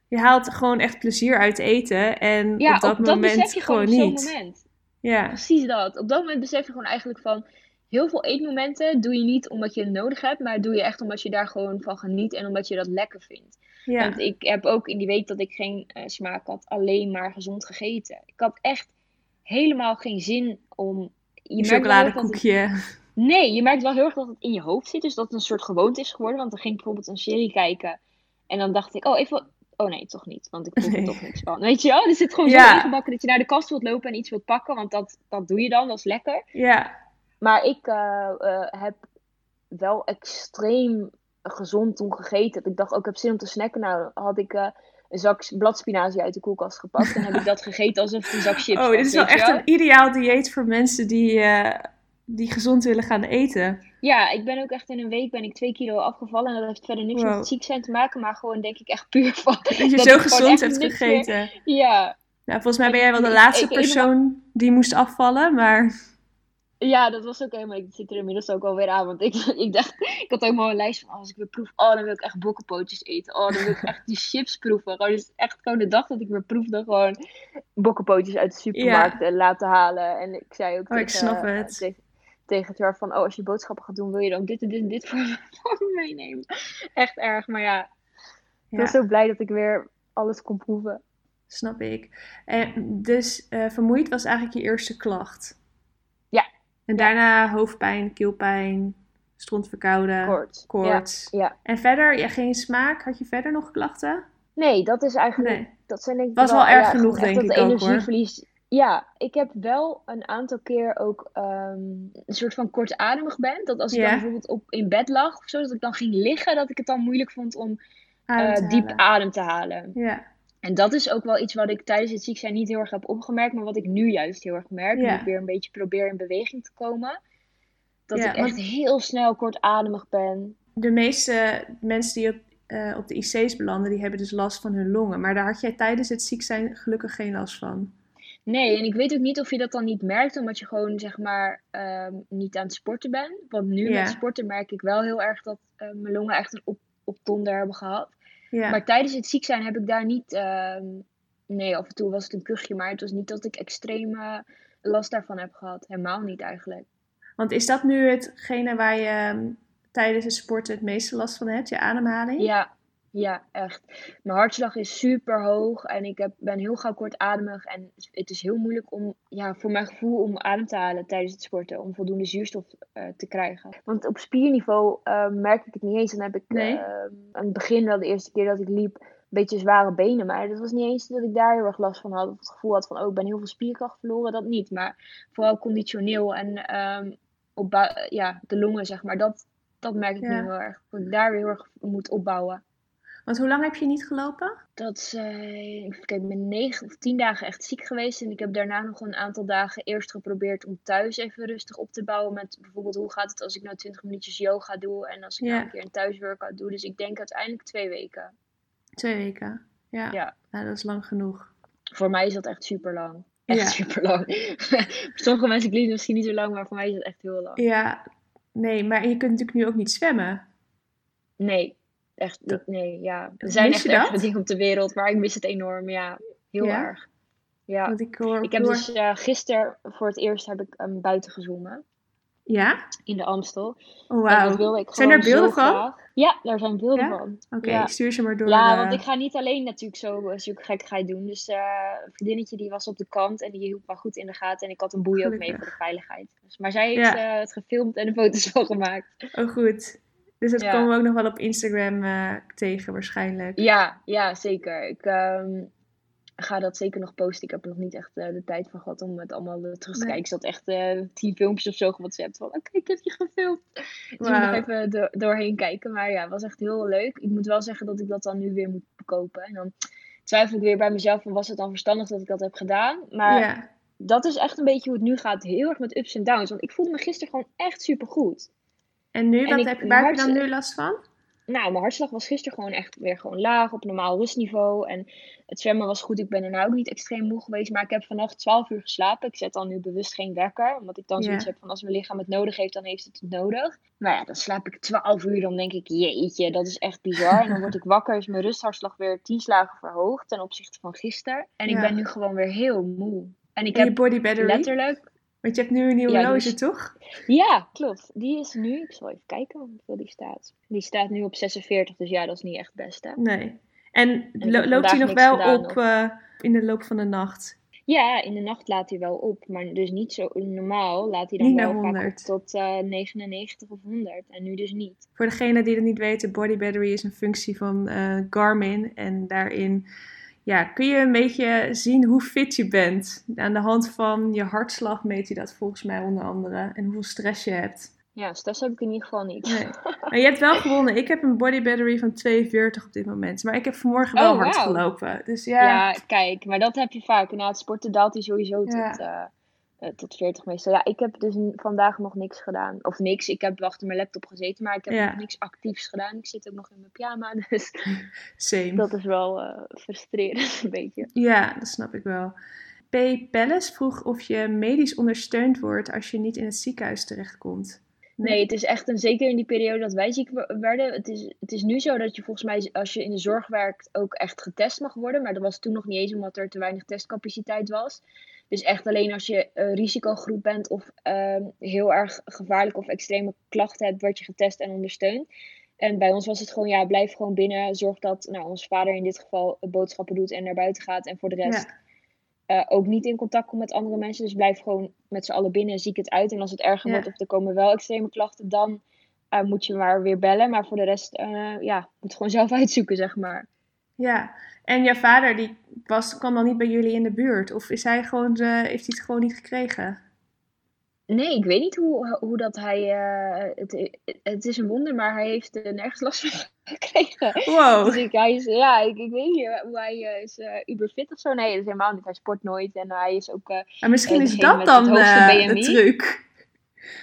Je haalt gewoon echt plezier uit eten. En Ja, op dat moment besef je gewoon op zo'n niet. moment. Ja. Precies dat. Op dat moment besef je gewoon eigenlijk van... Heel veel eetmomenten doe je niet omdat je het nodig hebt. Maar doe je echt omdat je daar gewoon van geniet. En omdat je dat lekker vindt. Ja. Want ik heb ook in die week dat ik geen eh, smaak had, alleen maar gezond gegeten. Ik had echt helemaal geen zin om... Je het- chocoladekoekje. Nee, je merkt wel heel erg dat het in je hoofd zit. Dus dat het een soort gewoonte is geworden. Want dan ging ik bijvoorbeeld een serie kijken. En dan dacht ik, oh, even... Oh nee, toch niet. Want ik voel er Nee. toch niks van. Weet je wel? Er zit gewoon Ja. zo ingebakken dat je naar de kast wilt lopen en iets wilt pakken. Want dat, dat doe je dan, dat is lekker. Ja. Maar ik eh, eh, heb wel extreem gezond toen gegeten. Ik dacht, ook ik heb zin om te snacken. Nou, had ik eh, een zak bladspinazie uit de koelkast gepakt. En heb ik dat gegeten alsof het een zak chips Oh, was. dit is wel echt een ideaal dieet voor mensen die, die gezond willen gaan eten. Ja, ik ben ook echt in een week ben ik twee kilo afgevallen. En dat heeft verder niks met Wow. ziek zijn te maken. Maar gewoon denk ik echt puur van... Dat je zo ik gezond hebt gegeten. Ja, Nou, volgens mij ben jij wel de Ik- laatste ik- ik- persoon die moest afvallen, maar ja, dat was ook helemaal... Ik zit er inmiddels ook alweer aan. Want ik, ik dacht... Ik had helemaal een lijst van... oh, als ik weer proef... Oh, dan wil ik echt bokkenpootjes eten. Oh, dan wil ik echt die chips proeven. Gewoon, dus echt gewoon de dag dat ik weer proefde... Gewoon bokkenpootjes uit de supermarkt eh, laten halen. En ik zei ook Oh, ik tegen, snap het. tegen, tegen het jaar van... Oh, als je boodschappen gaat doen... Wil je dan dit en dit en dit voor me meenemen? Echt erg. Maar ja, ik ja, was zo blij dat ik weer alles kon proeven. snap ik. En dus eh, vermoeid was eigenlijk je eerste klacht. Ja. En daarna hoofdpijn, keelpijn, strontverkouden, Kort. koorts. Ja, ja. En verder, ja, geen smaak. Had je verder nog klachten? Nee, dat is eigenlijk... Nee. Dat zijn denk ik Was wel erg genoeg, denk dat ik ook, hoor. energieverlies. Ja, ik heb wel een aantal keer ook ehm, een soort van kortademig ben. Dat als ik dan bijvoorbeeld op, in bed lag of zo, dat ik dan ging liggen, dat ik het dan moeilijk vond om Adem eh, diep halen. adem te halen. Ja, En dat is ook wel iets wat ik tijdens het ziek zijn niet heel erg heb opgemerkt, maar wat ik nu juist heel erg merk. Nu Ja. ik weer een beetje probeer in beweging te komen. Dat ik echt heel snel kortademig ben. de meeste mensen die op, eh, op de IC's belanden, die hebben dus last van hun longen. Maar daar had jij tijdens het ziek zijn gelukkig geen last van. Nee, en ik weet ook niet of je dat dan niet merkt, omdat je gewoon zeg maar ehm, niet aan het sporten bent. Want nu Ja. met sporten merk ik wel heel erg dat eh, mijn longen echt een op, op donder hebben gehad. Ja, Maar tijdens het ziek zijn heb ik daar niet. ehm, nee, af en toe was het een kuchje, maar het was niet dat ik extreme last daarvan heb gehad. Helemaal niet eigenlijk. want is dat nu hetgene waar je ehm, tijdens het sporten het meeste last van hebt, je ademhaling? Ja, ja, echt. Mijn hartslag is super hoog en ik heb, ben heel gauw kortademig. En het is heel moeilijk om, ja, voor mijn gevoel, om adem te halen tijdens het sporten. Om voldoende zuurstof eh, te krijgen. Want op spierniveau eh, merk ik het niet eens. Dan heb ik Nee. eh, aan het begin, wel de eerste keer dat ik liep, een beetje zware benen. Maar dat was niet eens dat ik daar heel erg last van had. Of het gevoel had van, oh, ik ben heel veel spierkracht verloren. Dat niet. Maar vooral conditioneel en ehm, op ja, de longen, zeg maar. Dat, dat merk ik Ja. nu heel erg. Dat ik daar weer heel erg moet opbouwen. Want hoe lang heb je niet gelopen? Dat kijken, ik ben negen of tien dagen echt ziek geweest. En ik heb daarna nog een aantal dagen eerst geprobeerd om thuis even rustig op te bouwen. Met bijvoorbeeld hoe gaat het als ik nou 20 minuutjes yoga doe en als ik Ja. nou een keer een thuisworkout doe. Dus ik denk uiteindelijk twee weken. Twee weken. Ja, Ja. Nou, dat is lang genoeg. Voor mij is dat echt super lang. Echt Ja. super lang. voor sommige mensen klinkt het misschien niet zo lang, maar voor mij is het echt heel lang. Ja, nee, maar je kunt natuurlijk nu ook niet zwemmen. Nee, echt niet. Nee, ja. Er zijn echt ergere dingen op de wereld, maar ik mis het enorm. Ja, heel Ja? erg. Ja. Want ik hoor Ik heb dus eh gisteren voor het eerst heb ik um, buiten gezongen. Ja? in de Amstel. Oh, wauw. Zijn er beelden zo van? graag. Ja, daar zijn beelden Ja? van. Oké, ja. ik stuur ze maar door. Ja, eh, want ik ga niet alleen natuurlijk zo eh, zulke gekkigheid doen. Dus eh, een vriendinnetje die was op de kant en die hield me goed in de gaten. En ik had een boei ook mee voor de veiligheid. Dus, maar zij heeft Ja. het gefilmd en de foto's van gemaakt. Oh, goed. Dus dat Ja. komen we ook nog wel op Instagram eh, tegen waarschijnlijk. Ja, ja, zeker. Ik, ehm, ga dat zeker nog posten. Ik heb er nog niet echt eh, de tijd van gehad om het allemaal eh, terug te Nee. kijken. Ik zat echt tien filmpjes of zo gewhatsappt van, oké, ik heb je gefilmd. Dus ik moet Wauw. nog even do- doorheen kijken. Maar ja, het was echt heel leuk. Ik moet wel zeggen dat ik dat dan nu weer moet kopen. En dan twijfel ik weer bij mezelf van, was het dan verstandig dat ik dat heb gedaan? Maar ja. dat is echt een beetje hoe het nu gaat. Heel erg met ups en downs. Want ik voelde me gisteren gewoon echt super goed. En nu, En wat ik- heb, waar heb je dan nu last van? Nou, mijn hartslag was gisteren gewoon echt weer gewoon laag op normaal rustniveau. En het zwemmen was goed. Ik ben daarna ook niet extreem moe geweest. Maar ik heb vannacht 12 uur geslapen. Ik zet dan nu bewust geen wekker. Omdat ik dan zoiets heb van als mijn lichaam het nodig heeft, dan heeft het het nodig. Maar ja, dan slaap ik 12 uur. Dan denk ik, jeetje, dat is echt bizar. En dan word ik wakker. Is mijn rusthartslag weer 10 slagen verhoogd ten opzichte van gisteren. En ik Ja. ben nu gewoon weer heel moe. En ik En heb body battery? letterlijk Want je hebt nu een nieuwe Ja, die horloge, is- toch? ja, klopt. Die is nu, ik zal even kijken hoeveel die staat. Die staat nu op 46, dus ja, dat is niet echt het beste. Nee. En loopt hij nog wel op eh, in de loop van de nacht? Ja, in de nacht laat hij wel op, maar dus niet zo normaal laat hij dan Niet wel naar vaak op 100. tot eh 99 of 100 en nu dus niet. Voor degene die het niet weten, body battery is een functie van eh, Garmin. En daarin ja, kun je een beetje zien hoe fit je bent. Aan de hand van je hartslag meet hij dat volgens mij onder andere. En hoeveel stress je hebt. Ja, stress heb ik in ieder geval niet. Nee. Maar je hebt wel gewonnen. Ik heb een body battery van 42 op dit moment. Maar ik heb vanmorgen wel Oh, hard gelopen. Dus ja, Ja, kijk, maar dat heb je vaak. Na het sporten daalt hij sowieso Ja. tot, eh, tot 40 meestal. Ja, ik heb dus vandaag nog niks gedaan. Of niks, ik heb achter mijn laptop gezeten, maar ik heb Ja. nog niks actiefs gedaan. Ik zit ook nog in mijn pyjama, dus same. dat is wel eh, frustrerend een beetje. Ja, dat snap ik wel. P. Palace vroeg of je medisch ondersteund wordt als je niet in het ziekenhuis terechtkomt. Nee, het is echt een, zeker in die periode dat wij ziek werden. Het is, het is nu zo dat je volgens mij, als je in de zorg werkt, ook echt getest mag worden. Maar dat was toen nog niet eens omdat er te weinig testcapaciteit was. Dus echt alleen als je risicogroep bent of ehm, heel erg gevaarlijke of extreme klachten hebt, word je getest en ondersteund. En bij ons was het gewoon, ja, blijf gewoon binnen. Zorg dat nou, ons vader in dit geval boodschappen doet en naar buiten gaat. En voor de rest Ja, eh, ook niet in contact komt met andere mensen. Dus blijf gewoon met z'n allen binnen, ziek het uit. En als het erger Ja. wordt of er komen wel extreme klachten, dan eh, moet je maar weer bellen. Maar voor de rest, eh, ja, moet gewoon zelf uitzoeken, zeg maar. ja. En jouw vader die was, kwam dan niet bij jullie in de buurt? Of is hij gewoon, heeft hij het gewoon niet gekregen? Nee, ik weet niet hoe, hoe dat hij... eh, het, het is een wonder, maar hij heeft er nergens last van gekregen. Dus Wow. ik, hij is, ja, ik, ik weet niet hoe hij eh, is eh uberfit of zo. Nee, dat is helemaal niet. Hij sport nooit en hij is ook... eh, Maar misschien eh, is dat dan eh, de truc.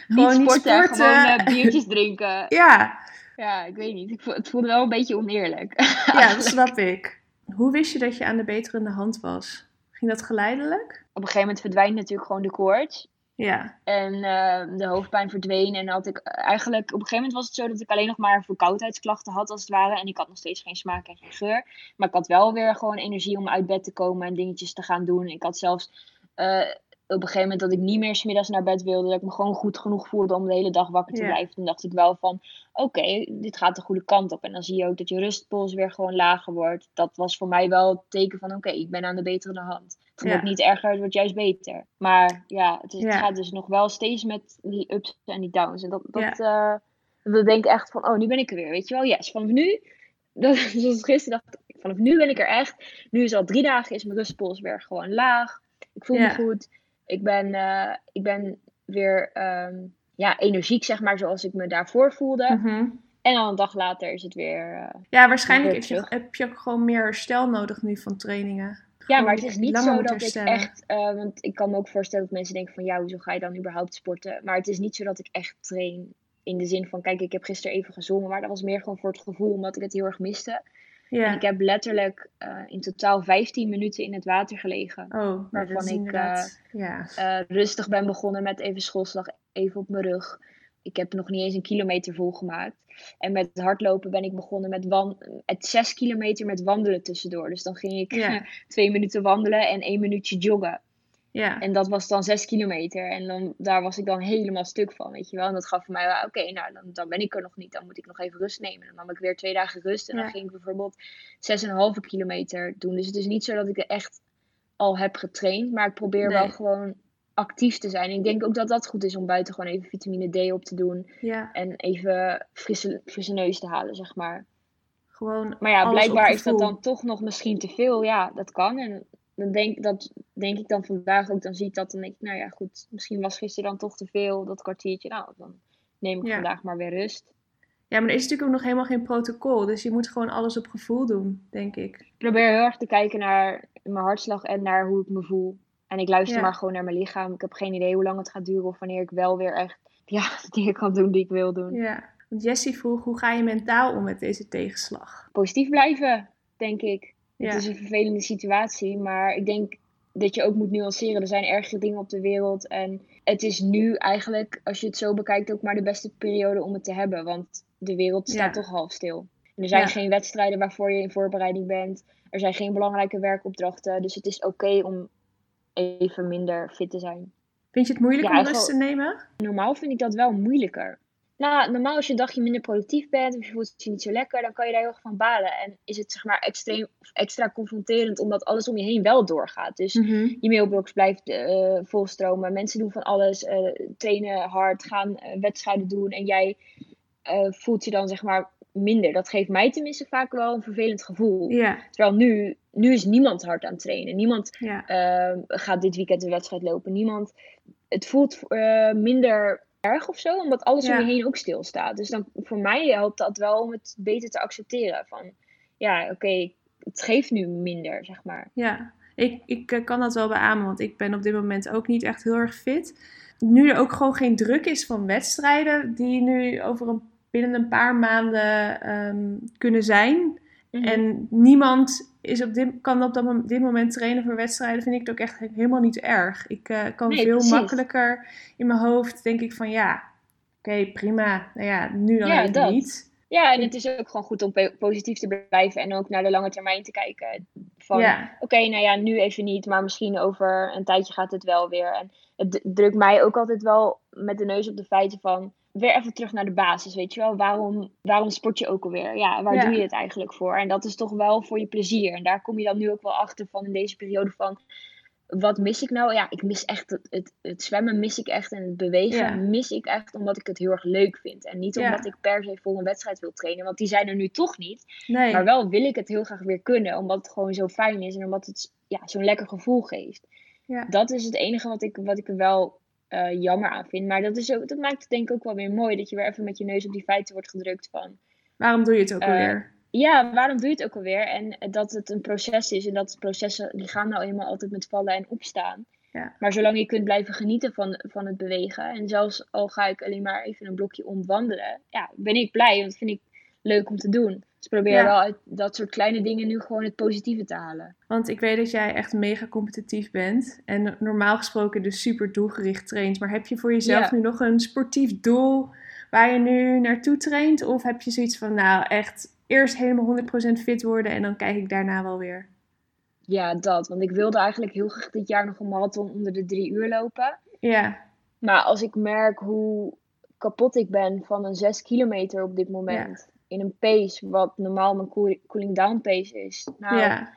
Gewoon niet sporten, sporten. gewoon eh, biertjes drinken. Ja, Ja, ik weet niet. Ik het voelde wel een beetje oneerlijk. ja, dat snap ik. Hoe wist je dat je aan de beterende hand was? Ging dat geleidelijk? Op een gegeven moment verdwijnt natuurlijk gewoon de koorts. Ja, En eh, de hoofdpijn verdween. En had ik eh, eigenlijk... Op een gegeven moment was het zo dat ik alleen nog maar verkoudheidsklachten had, als het ware. En ik had nog steeds geen smaak en geen geur. Maar ik had wel weer gewoon energie om uit bed te komen en dingetjes te gaan doen. Ik had zelfs... eh, op een gegeven moment dat ik niet meer smiddags naar bed wilde. Dat ik me gewoon goed genoeg voelde om de hele dag wakker te Ja. blijven. Toen dacht ik wel van, oké, dit gaat de goede kant op. En dan zie je ook dat je rustpols weer gewoon lager wordt. Dat was voor mij wel het teken van, oké, ik ben aan de betere hand. Het Ja. niet erger, het wordt juist beter. Maar ja, het, is, het gaat dus nog wel steeds met die ups en die downs. En dat, dat, eh, dan denk ik echt van, oh, nu ben ik er weer. Weet je wel, yes, vanaf nu... Dat, zoals gisteren dacht ik, vanaf nu ben ik er echt. Nu is al drie dagen, is mijn rustpols weer gewoon laag. Ik voel me goed. Ik ben, eh, ik ben weer ehm, ja, energiek, zeg maar, zoals ik me daarvoor voelde. Mhm. En dan een dag later is het weer... eh, ja waarschijnlijk Weer heb je, terug. heb je ook gewoon meer herstel nodig nu van trainingen. Ja, maar het is niet zo dat ik echt, eh, want ik kan me ook voorstellen dat mensen denken van ja, hoezo ga je dan überhaupt sporten? Maar het is niet zo dat ik echt train in de zin van, kijk, ik heb gisteren even gezongen, maar dat was meer gewoon voor het gevoel, omdat ik het heel erg miste. En Ja. ik heb letterlijk eh, in totaal 15 minuten in het water gelegen. Oh, waarvan ik, inderdaad... ja. Eh, rustig ben begonnen met even schoolslag, even op mijn rug. Ik heb nog niet eens een kilometer volgemaakt. En met hardlopen ben ik begonnen met, met zes kilometer met wandelen tussendoor. Dus dan ging ik Ja. twee minuten wandelen en één minuutje joggen. ja. En dat was dan zes kilometer. En dan, daar was ik dan helemaal stuk van, weet je wel. En dat gaf voor mij oké, nou, dan, dan ben ik er nog niet. Dan moet ik nog even rust nemen. Dan nam ik weer twee dagen rust. En Ja. dan ging ik bijvoorbeeld zes en een halve kilometer doen. Dus het is niet zo dat ik er echt al heb getraind. Maar ik probeer wel gewoon actief te zijn. Ik denk ook dat dat goed is om buiten gewoon even vitamine D op te doen. ja. En even frisse, frisse neus te halen, zeg maar. Gewoon Maar ja, blijkbaar is dat dan toch nog misschien te veel. Ja, dat kan. En dan denk, dat denk ik dan vandaag ook. Dan zie ik dat dan denk ik, nou ja, goed. Misschien was gisteren dan toch te veel, dat kwartiertje. Nou, dan neem ik Ja. vandaag maar weer rust. Ja, maar er is natuurlijk ook nog helemaal geen protocol. Dus je moet gewoon alles op gevoel doen, denk ik. Ik probeer heel erg te kijken naar mijn hartslag en naar hoe ik me voel. En ik luister Ja. maar gewoon naar mijn lichaam. Ik heb geen idee hoe lang het gaat duren of wanneer ik wel weer echt ja, de dingen kan doen die ik wil doen. Ja. Want Jessie vroeg, hoe ga je mentaal om met deze tegenslag? Positief blijven, denk ik. Ja. Het is een vervelende situatie, maar ik denk dat je ook moet nuanceren. Er zijn ergere dingen op de wereld. En het is nu eigenlijk, als je het zo bekijkt, ook maar de beste periode om het te hebben. Want de wereld staat Ja. toch half stil. En er zijn Ja. geen wedstrijden waarvoor je in voorbereiding bent. Er zijn geen belangrijke werkopdrachten. Dus het is oké om even minder fit te zijn. Vind je het moeilijk Ja, om rust te nemen? Normaal vind ik dat wel moeilijker. Nou, normaal als je een dagje minder productief bent of je voelt je niet zo lekker, dan kan je daar heel erg van balen. En is het zeg maar extreem, of extra confronterend omdat alles om je heen wel doorgaat. Dus Mhm. je mailbox blijft eh, volstromen. Mensen doen van alles, eh, trainen hard, gaan eh, wedstrijden doen. En jij voelt je dan zeg maar minder. Dat geeft mij tenminste vaak wel een vervelend gevoel. Ja, Terwijl nu, nu is niemand hard aan het trainen. Niemand ja. eh, gaat dit weekend een wedstrijd lopen. Niemand. Het voelt eh, minder erg of zo, omdat alles Ja. om je heen ook stilstaat. Dus dan voor mij helpt dat wel om het beter te accepteren. Van ja, oké, het geeft nu minder, zeg maar. Ja, ik, ik eh, kan dat wel beamen, want ik ben op dit moment ook niet echt heel erg fit. Nu er ook gewoon geen druk is van wedstrijden die nu over een, binnen een paar maanden ehm, kunnen zijn. Mhm. En niemand is op dit, kan op dat, dit moment trainen voor wedstrijden, vind ik het ook echt helemaal niet erg. Ik eh, kan Nee, veel precies. makkelijker in mijn hoofd, denk ik van ja, oké, prima. Nou ja, nu dan Ja, even dat. niet. Ja, en het is ook gewoon goed om po- positief te blijven en ook naar de lange termijn te kijken. Van, Ja. oké, nou ja, nu even niet, maar misschien over een tijdje gaat het wel weer. En het drukt mij ook altijd wel met de neus op de feiten van, weer even terug naar de basis, weet je wel. Waarom, waarom sport je ook alweer? Ja, waar Ja. doe je het eigenlijk voor? En dat is toch wel voor je plezier. En daar kom je dan nu ook wel achter van in deze periode van, wat mis ik nou? Ja, ik mis echt het, het, het zwemmen mis ik echt en het bewegen Ja. mis ik echt omdat ik het heel erg leuk vind. En niet Ja. omdat ik per se voor een wedstrijd wil trainen, want die zijn er nu toch niet. Nee. Maar wel wil ik het heel graag weer kunnen, omdat het gewoon zo fijn is en omdat het ja, zo'n lekker gevoel geeft. Ja. Dat is het enige wat ik, wat ik er wel eh, jammer aan vind. Maar dat, is ook, dat maakt het denk ik ook wel weer mooi, dat je weer even met je neus op die feiten wordt gedrukt van... Waarom doe je het ook Eh, alweer? Ja, waarom doe je het ook alweer? En dat het een proces is en dat processen, die gaan nou eenmaal altijd met vallen en opstaan. Ja. Maar zolang je kunt blijven genieten van, van het bewegen, en zelfs al ga ik alleen maar even een blokje omwandelen, ja, ben ik blij, want dat vind ik leuk om te doen. Dus probeer Ja. wel uit dat soort kleine dingen nu gewoon het positieve te halen. Want ik weet dat jij echt mega competitief bent. En normaal gesproken dus super doelgericht traint. Maar heb je voor jezelf Ja. nu nog een sportief doel waar je nu naartoe traint? Of heb je zoiets van, nou echt eerst helemaal 100% fit worden en dan kijk ik daarna wel weer? Ja, dat. Want ik wilde eigenlijk heel graag dit jaar nog een marathon onder de drie uur lopen. Ja, Maar als ik merk hoe kapot ik ben van een 6 kilometer op dit moment. In een pace, wat normaal mijn cool- cooling down pace is. Nou, ja,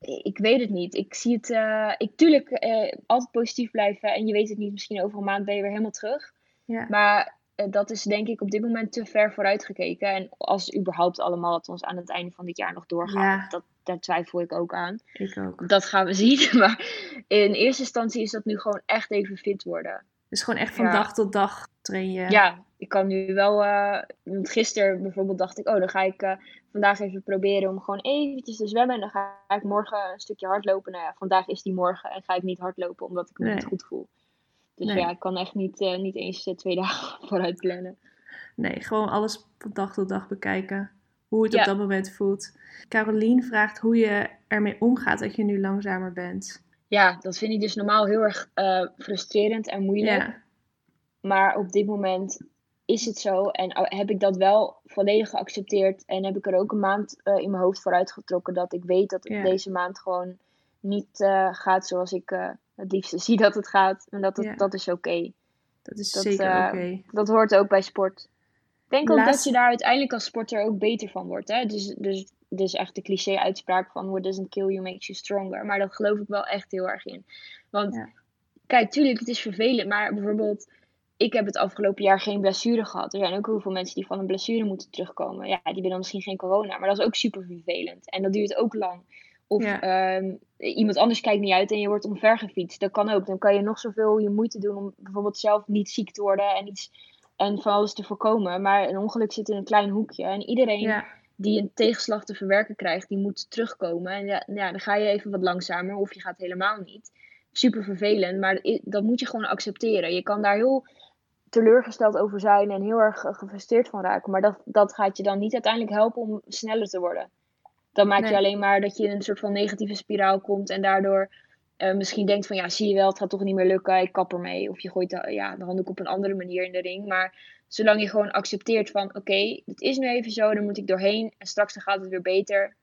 ik weet het niet. Ik zie het. eh, ik tuurlijk eh, altijd positief blijven. En je weet het niet, misschien over een maand ben je weer helemaal terug. ja. Maar eh, dat is denk ik op dit moment te ver vooruit gekeken. En als überhaupt alle marathons aan het einde van dit jaar nog doorgaan, Ja. dat, daar twijfel ik ook aan. ik ook. Dat gaan we zien. Maar in eerste instantie is dat nu gewoon echt even fit worden. Dus gewoon echt van Ja. dag tot dag train je. Ja, ik kan nu wel. eh, want gisteren bijvoorbeeld dacht ik, oh, dan ga ik eh, vandaag even proberen om gewoon eventjes te zwemmen. En dan ga ik morgen een stukje hardlopen. Nou ja, vandaag is die morgen en ga ik niet hardlopen omdat ik me Nee. niet goed voel. Dus Nee. ja, ik kan echt niet, eh, niet eens twee dagen vooruit plannen. Nee, gewoon alles van dag tot dag bekijken. Hoe het Ja. op dat moment voelt. Carolien vraagt hoe je ermee omgaat dat je nu langzamer bent. Ja, dat vind ik dus normaal heel erg frustrerend en moeilijk. Ja, Maar op dit moment is het zo. En oh, heb ik dat wel volledig geaccepteerd. En heb ik er ook een maand eh, in mijn hoofd voor uitgetrokken. Dat ik weet dat het deze maand gewoon niet eh, gaat zoals ik eh, het liefste zie dat het gaat. En dat, het, dat is oké. dat is Dat, zeker oké. Dat hoort ook bij sport. Ik denk ook dat je daar uiteindelijk als sporter ook beter van wordt. Hè? Dus, dus, dus echt de cliché-uitspraak van what doesn't kill you makes you stronger. Maar dat geloof ik wel echt heel erg in. Want Ja. kijk, tuurlijk, het is vervelend. Maar bijvoorbeeld, ik heb het afgelopen jaar geen blessure gehad. Er zijn ook heel veel mensen die van een blessure moeten terugkomen. Ja, die hebben dan misschien geen corona. Maar dat is ook super vervelend. En dat duurt ook lang Of Ja. ehm, iemand anders kijkt niet uit en je wordt omvergefietst. Dat kan ook. Dan kan je nog zoveel je moeite doen om bijvoorbeeld zelf niet ziek te worden en, iets, en van alles te voorkomen. Maar een ongeluk zit in een klein hoekje. En iedereen Ja, die een tegenslag te verwerken krijgt, die moet terugkomen. En ja, ja, dan ga je even wat langzamer of je gaat helemaal niet. Super vervelend, maar dat moet je gewoon accepteren. Je kan daar heel teleurgesteld over zijn en heel erg eh, gefrustreerd van raken. Maar dat, dat gaat je dan niet uiteindelijk helpen om sneller te worden. Dan maak Nee. je alleen maar dat je in een soort van negatieve spiraal komt en daardoor eh, misschien denkt van ja, zie je wel, het gaat toch niet meer lukken, ik kap ermee. Of je gooit de, ja, de handdoek op een andere manier in de ring. Maar zolang je gewoon accepteert van oké, het is nu even zo, dan moet ik doorheen en straks dan gaat het weer beter.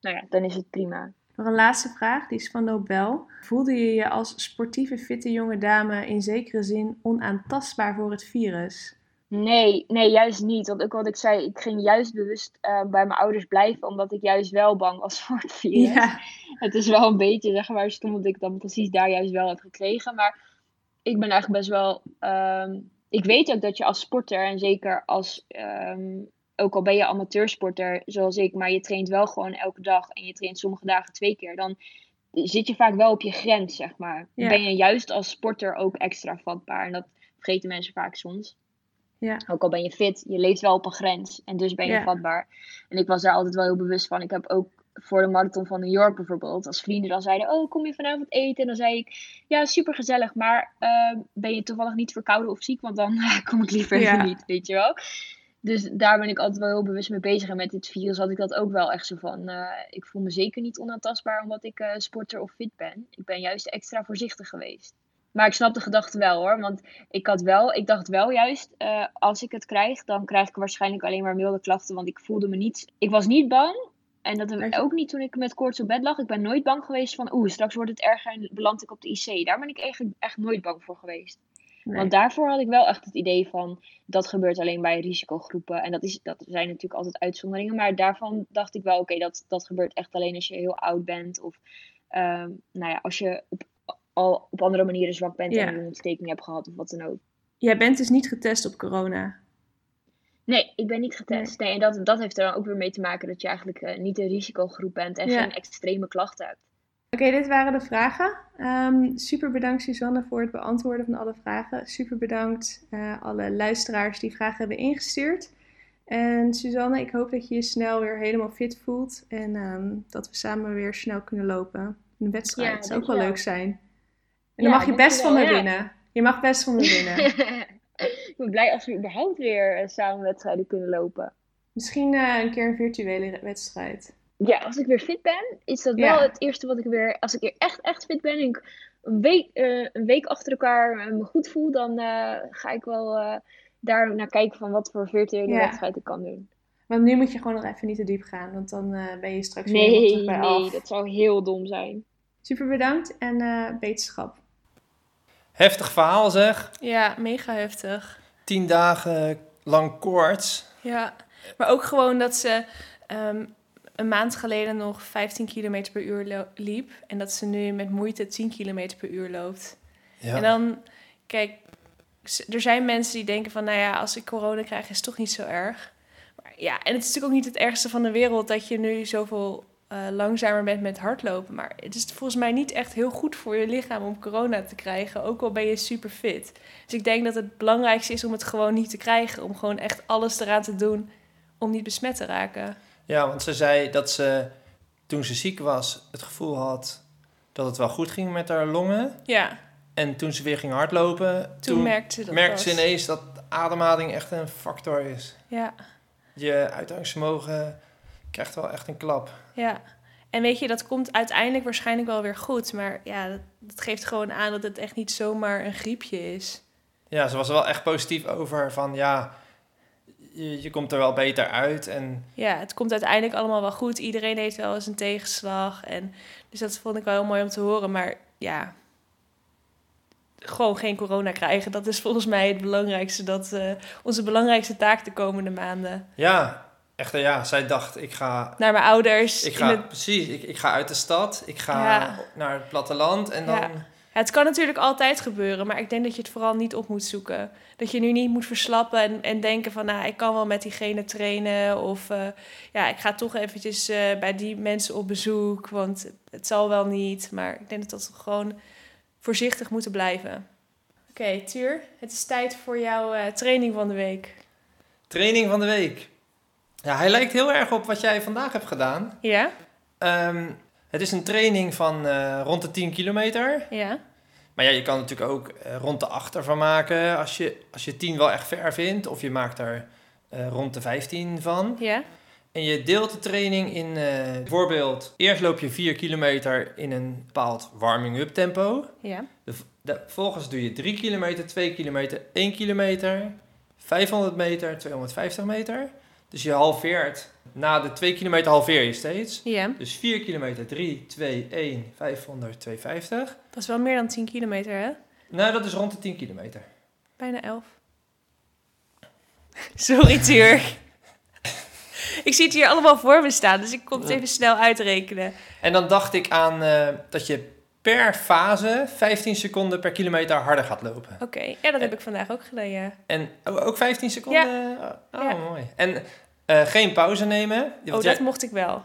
Nou ja, dan is het prima. Nog een laatste vraag, die is van Nobel. Voelde je je als sportieve, fitte jonge dame in zekere zin onaantastbaar voor het virus? Nee, nee, juist niet. Want ook wat ik zei, ik ging juist bewust eh, bij mijn ouders blijven, omdat ik juist wel bang was voor het virus. Ja, Het is wel een beetje, zeg maar, stom dat ik dan precies daar juist wel heb gekregen. Maar ik ben eigenlijk best wel. ehm, ik weet ook dat je als sporter, en zeker als. ehm, ook al ben je amateursporter zoals ik, maar je traint wel gewoon elke dag en je traint sommige dagen twee keer, dan zit je vaak wel op je grens, zeg maar. Ja. Ben je juist als sporter ook extra vatbaar. En dat vergeten mensen vaak soms. ja, Ook al ben je fit, je leeft wel op een grens. En dus ben je Ja. vatbaar. En ik was daar altijd wel heel bewust van. Ik heb ook voor de marathon van New York bijvoorbeeld, als vrienden dan zeiden: Oh, kom je vanavond eten? En dan zei ik: Ja, super gezellig, maar eh, ben je toevallig niet verkouden of ziek? Want dan kom ik liever Ja. niet, weet je wel. Dus daar ben ik altijd wel heel bewust mee bezig. En met dit virus had ik dat ook wel echt zo van. eh, ik voel me zeker niet onaantastbaar omdat ik eh, sporter of fit ben. Ik ben juist extra voorzichtig geweest. Maar ik snap de gedachte wel hoor. Want ik had wel, ik dacht wel juist, eh, als ik het krijg, dan krijg ik waarschijnlijk alleen maar milde klachten. Want ik voelde me niet. Ik was niet bang. En dat ook niet toen ik met koorts op bed lag. Ik ben nooit bang geweest van, oeh, straks wordt het erger en beland ik op de IC. Daar ben ik eigenlijk echt nooit bang voor geweest. Nee. Want daarvoor had ik wel echt het idee van, dat gebeurt alleen bij risicogroepen. En dat, is, dat zijn natuurlijk altijd uitzonderingen. Maar daarvan dacht ik wel, oké, dat, dat gebeurt echt alleen als je heel oud bent. Of ehm, nou ja, als je op, al op andere manieren zwak bent Ja. en een ontsteking hebt gehad of wat dan ook. Jij bent dus niet getest op corona. Nee, ik ben niet getest. Nee, en dat, dat heeft er dan ook weer mee te maken dat je eigenlijk eh, niet een risicogroep bent en Ja. geen extreme klachten hebt. Oké, dit waren de vragen. Ehm, super bedankt Suzanne voor het beantwoorden van alle vragen. Super bedankt eh, alle luisteraars die vragen hebben ingestuurd. En Suzanne, ik hoop dat je je snel weer helemaal fit voelt. En ehm, dat we samen weer snel kunnen lopen. Een wedstrijd Ja, zou ook wel leuk zijn. En dan mag je best van me ja. winnen. Je mag best van me winnen. ik ben blij als we überhaupt weer eh, samen wedstrijden kunnen lopen. Misschien eh, een keer een virtuele wedstrijd. Ja, als ik weer fit ben, is dat Ja. wel het eerste wat ik weer. Als ik weer echt, echt fit ben en ik een week, eh, een week achter elkaar eh, me goed voel, dan eh, ga ik wel eh, daar naar kijken van wat voor virtuele Ja. wedstrijd ik kan doen. Want nu moet je gewoon nog even niet te diep gaan. Want dan eh, ben je straks weer Nee, terug bij nee, af. dat zou heel dom zijn. Super bedankt en eh beterschap. Heftig verhaal zeg. Ja, mega heftig. Tien dagen lang koorts. Ja, maar ook gewoon dat ze ehm, een maand geleden nog 15 km per uur liep. En dat ze nu met moeite 10 km per uur loopt. Ja. En dan, kijk, er zijn mensen die denken van, nou ja, als ik corona krijg is het toch niet zo erg. Maar ja, en het is natuurlijk ook niet het ergste van de wereld dat je nu zoveel eh, langzamer bent met hardlopen. Maar het is volgens mij niet echt heel goed voor je lichaam om corona te krijgen, ook al ben je super fit. Dus ik denk dat het belangrijkste is om het gewoon niet te krijgen. Om gewoon echt alles eraan te doen om niet besmet te raken. Ja, want ze zei dat ze toen ze ziek was het gevoel had dat het wel goed ging met haar longen. Ja, En toen ze weer ging hardlopen, toen, merkte ze dat merkte ze ineens dat ademhaling echt een factor is. Ja, Je uithoudingsvermogen krijgt wel echt een klap. ja. En weet je, dat komt uiteindelijk waarschijnlijk wel weer goed. Maar ja, dat, dat geeft gewoon aan dat het echt niet zomaar een griepje is. Ja, ze was er wel echt positief over van ja, je, je komt er wel beter uit. En Ja, het komt uiteindelijk allemaal wel goed. Iedereen heeft wel eens een tegenslag. En, dus dat vond ik wel heel mooi om te horen. Maar ja, gewoon geen corona krijgen. Dat is volgens mij het belangrijkste. Dat, eh, onze belangrijkste taak de komende maanden. ja, echt ja, zij dacht ik ga, Naar mijn ouders. ik ga het- precies, ik, ik ga uit de stad. Ik ga Ja. naar het platteland en dan Ja. Het kan natuurlijk altijd gebeuren, maar ik denk dat je het vooral niet op moet zoeken. Dat je nu niet moet verslappen en, en denken van, nou, ik kan wel met diegene trainen. Of eh, ja, ik ga toch eventjes eh, bij die mensen op bezoek, want het zal wel niet. Maar ik denk dat dat gewoon voorzichtig moeten blijven. Oké, Tuur, het is tijd voor jouw eh, training van de week. Training van de week. Ja, hij lijkt heel erg op wat jij vandaag hebt gedaan. Ja? Ehm, het is een training van eh, rond de 10 kilometer. Ja? Maar ja, je kan natuurlijk ook eh, rond de 8 ervan maken als je, als je 10 wel echt ver vindt. Of je maakt er eh, rond de 15 van. Ja? En je deelt de training in bijvoorbeeld... Eerst loop je 4 kilometer in een bepaald warming-up tempo. Ja? De, doe je 3 kilometer, 2 kilometer, 1 kilometer, 500 meter, 250 meter. Dus je halveert, na de 2 kilometer halveer je steeds. Ja? Dus 4 kilometer, 3, 2, 1, 500, 250. Dat is wel meer dan 10 kilometer, hè? Nou, dat is rond de 10 kilometer. Bijna 11. Sorry, Tuur. ik zie het hier allemaal voor me staan, dus ik kon het even snel uitrekenen. En dan dacht ik aan eh, dat je per fase 15 seconden per kilometer harder gaat lopen. Oké, ja, dat heb ik vandaag ook gedaan, ja. En oh, ook 15 seconden? Oh, Ja. mooi. En eh, geen pauze nemen. Oh, dat jij- mocht ik wel.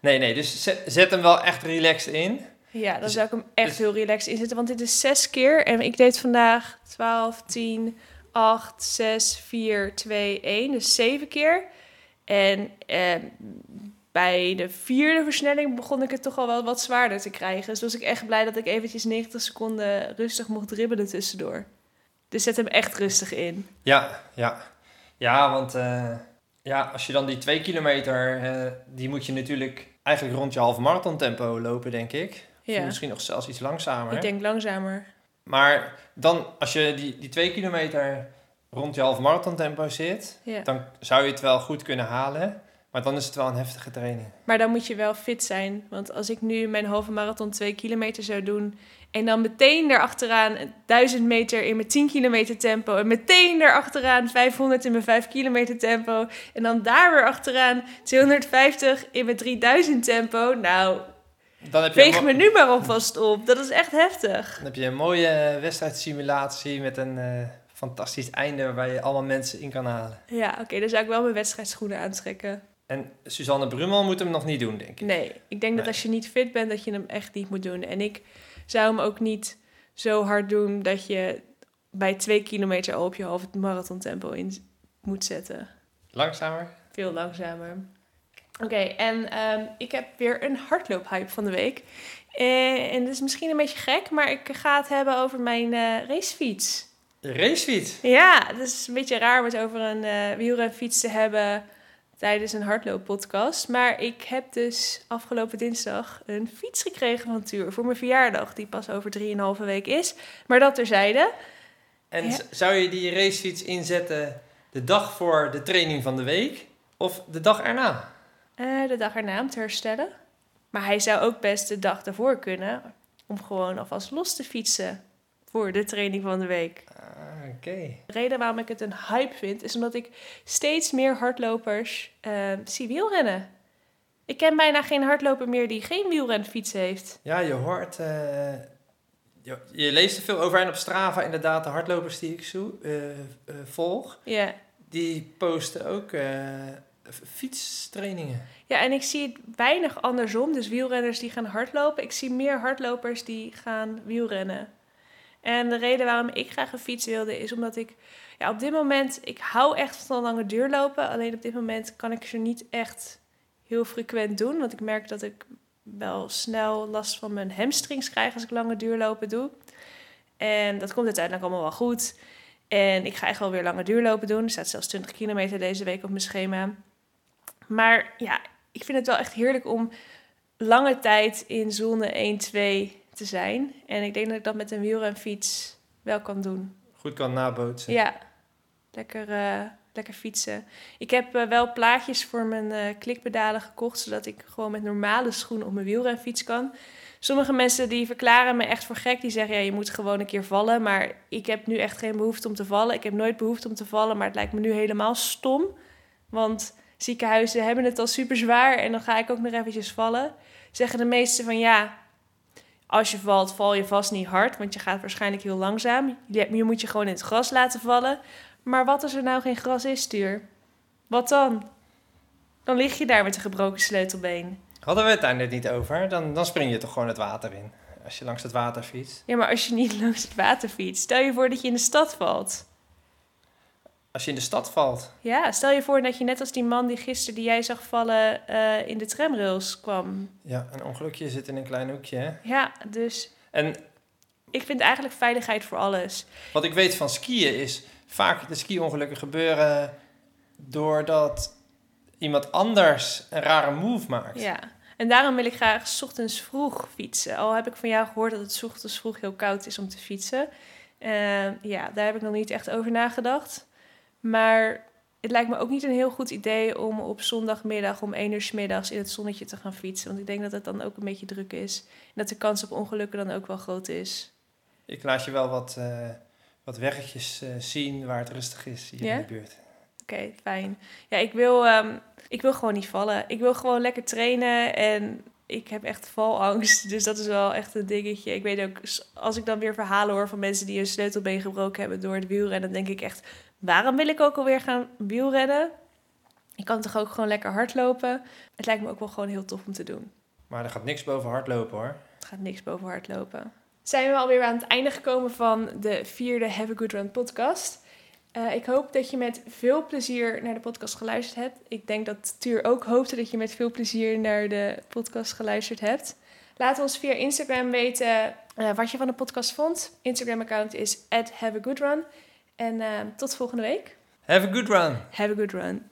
Nee, nee, dus zet, zet hem wel echt relaxed in. Ja, dan Dus- zou ik hem echt dus- heel relaxed inzetten, want dit is zes keer. En ik deed vandaag 12, 10, 8, 6, 4, 2, 1. Dus zeven keer. En eh, bij de vierde versnelling begon ik het toch al wel wat zwaarder te krijgen. Dus was ik echt blij dat ik eventjes 90 seconden rustig mocht dribbelen tussendoor. Dus zet hem echt rustig in. Ja, ja. Ja, want eh, ja, als je dan die 2 kilometer, eh, die moet je natuurlijk eigenlijk rond je halve marathon tempo lopen, denk ik. Of Ja, Misschien nog zelfs iets langzamer. ik denk langzamer. Maar dan, als je die, die 2 kilometer rond je halve marathon tempo zit, Ja. dan zou je het wel goed kunnen halen. Maar dan is het wel een heftige training. Maar dan moet je wel fit zijn. Want als ik nu mijn halve marathon 2 kilometer zou doen. En dan meteen daarachteraan 1000 meter in mijn 10 kilometer tempo. En meteen daarachteraan 500 in mijn 5 kilometer tempo. En dan daar weer achteraan 250 in mijn 3000 tempo. Nou, Dan heb je, mo- me nu maar alvast op. Dat is echt heftig. dan heb je een mooie wedstrijdsimulatie met een eh, fantastisch einde waarbij je allemaal mensen in kan halen. Ja, oké, dan zou ik wel mijn wedstrijdschoenen aantrekken. En Suzanne Brummel moet hem nog niet doen, denk ik. Nee, ik denk dat als je niet fit bent, dat je hem echt niet moet doen. En ik zou hem ook niet zo hard doen dat je bij twee kilometer al op je halve marathon tempo in moet zetten. Langzamer? Veel langzamer. Oké, en ehm, ik heb weer een hardloophype van de week. Eh, en dat is misschien een beetje gek, maar ik ga het hebben over mijn eh, racefiets. Racefiets. Ja, het is een beetje raar om het over een eh wielrenfiets te hebben tijdens een hardlooppodcast. Maar ik heb dus afgelopen dinsdag een fiets gekregen van Tuur voor mijn verjaardag. Die pas over 3,5 week is. Maar dat terzijde. En Ja. zou je die racefiets inzetten de dag voor de training van de week of de dag erna? eh, de dag erna om te herstellen. Maar hij zou ook best de dag daarvoor kunnen. Om gewoon alvast los te fietsen voor de training van de week. Ah, oké. De reden waarom ik het een hype vind, is omdat ik steeds meer hardlopers eh, zie wielrennen. Ik ken bijna geen hardloper meer die geen wielrenfiets heeft. Ja, je hoort... eh, je, je leest er veel over en op Strava inderdaad de hardlopers die ik zo, eh, eh, volg. Ja. Die posten ook fietstrainingen. ja, en ik zie het weinig andersom. Dus wielrenners die gaan hardlopen. Ik zie meer hardlopers die gaan wielrennen. En de reden waarom ik graag een fiets wilde, is omdat ik... Ja, op dit moment, ik hou echt van lange duurlopen. Alleen op dit moment kan ik ze niet echt heel frequent doen. Want ik merk dat ik wel snel last van mijn hamstrings krijg als ik lange duurlopen doe. En dat komt uiteindelijk allemaal wel goed. En ik ga echt wel weer lange duurlopen doen. Er staat zelfs 20 kilometer deze week op mijn schema. Maar ja, ik vind het wel echt heerlijk om lange tijd in zone 1, 2 te zijn. En ik denk dat ik dat met een wielrenfiets wel kan doen. Goed kan nabootsen. Ja, lekker, eh, lekker fietsen. Ik heb eh, wel plaatjes voor mijn eh, klikpedalen gekocht, zodat ik gewoon met normale schoenen op mijn wielrenfiets kan. Sommige mensen die verklaren me echt voor gek. Die zeggen, ja, je moet gewoon een keer vallen. Maar ik heb nu echt geen behoefte om te vallen. Ik heb nooit behoefte om te vallen, maar het lijkt me nu helemaal stom. Want ziekenhuizen hebben het al super zwaar en dan ga ik ook nog eventjes vallen. Zeggen de meesten van, ja, als je valt, val je vast niet hard, want je gaat waarschijnlijk heel langzaam. Je, moet je gewoon in het gras laten vallen. Maar wat als er nou geen gras is, stuur? Wat dan? Dan lig je daar met een gebroken sleutelbeen. Hadden we het daar net niet over? Dan, dan spring je toch gewoon het water in. Als je langs het water fietst. Ja, maar als je niet langs het water fietst, stel je voor dat je in de stad valt. Als je in de stad valt. Ja, stel je voor dat je net als die man die gisteren die jij zag vallen eh, in de tramrails kwam. Ja, een ongelukje zit in een klein hoekje. Hè? Ja, dus En ik vind eigenlijk veiligheid voor alles. wat ik weet van skiën is... Vaak de ski-ongelukken gebeuren doordat iemand anders een rare move maakt. Ja, en daarom wil ik graag 's ochtends vroeg fietsen. Al heb ik van jou gehoord dat het 's ochtends vroeg heel koud is om te fietsen. Eh, ja, daar heb ik nog niet echt over nagedacht. Maar het lijkt me ook niet een heel goed idee om op zondagmiddag om 1 uur 's middags in het zonnetje te gaan fietsen. Want ik denk dat het dan ook een beetje druk is. En dat de kans op ongelukken dan ook wel groot is. Ik laat je wel wat, eh, wat weggetjes eh, zien waar het rustig is hier in de buurt. Oké, fijn. Ja, ik wil, ehm, ik wil gewoon niet vallen. Ik wil gewoon lekker trainen en ik heb echt valangst. Dus dat is wel echt een dingetje. Ik weet ook, als ik dan weer verhalen hoor van mensen die een sleutelbeen gebroken hebben door het wielrennen, dan denk ik echt, waarom wil ik ook alweer gaan wielrennen? Ik kan toch ook gewoon lekker hardlopen. Het lijkt me ook wel gewoon heel tof om te doen. Maar er gaat niks boven hardlopen hoor. Het gaat niks boven hardlopen. Zijn we alweer aan het einde gekomen van de vierde Have a Good Run podcast. Eh, ik hoop dat je met veel plezier naar de podcast geluisterd hebt. Ik denk dat Tuur ook hoopte dat je met veel plezier naar de podcast geluisterd hebt. Laat ons via Instagram weten eh, wat je van de podcast vond. Instagram-account is @haveagoodrun. En eh, tot volgende week. Have a good run! Have a good run.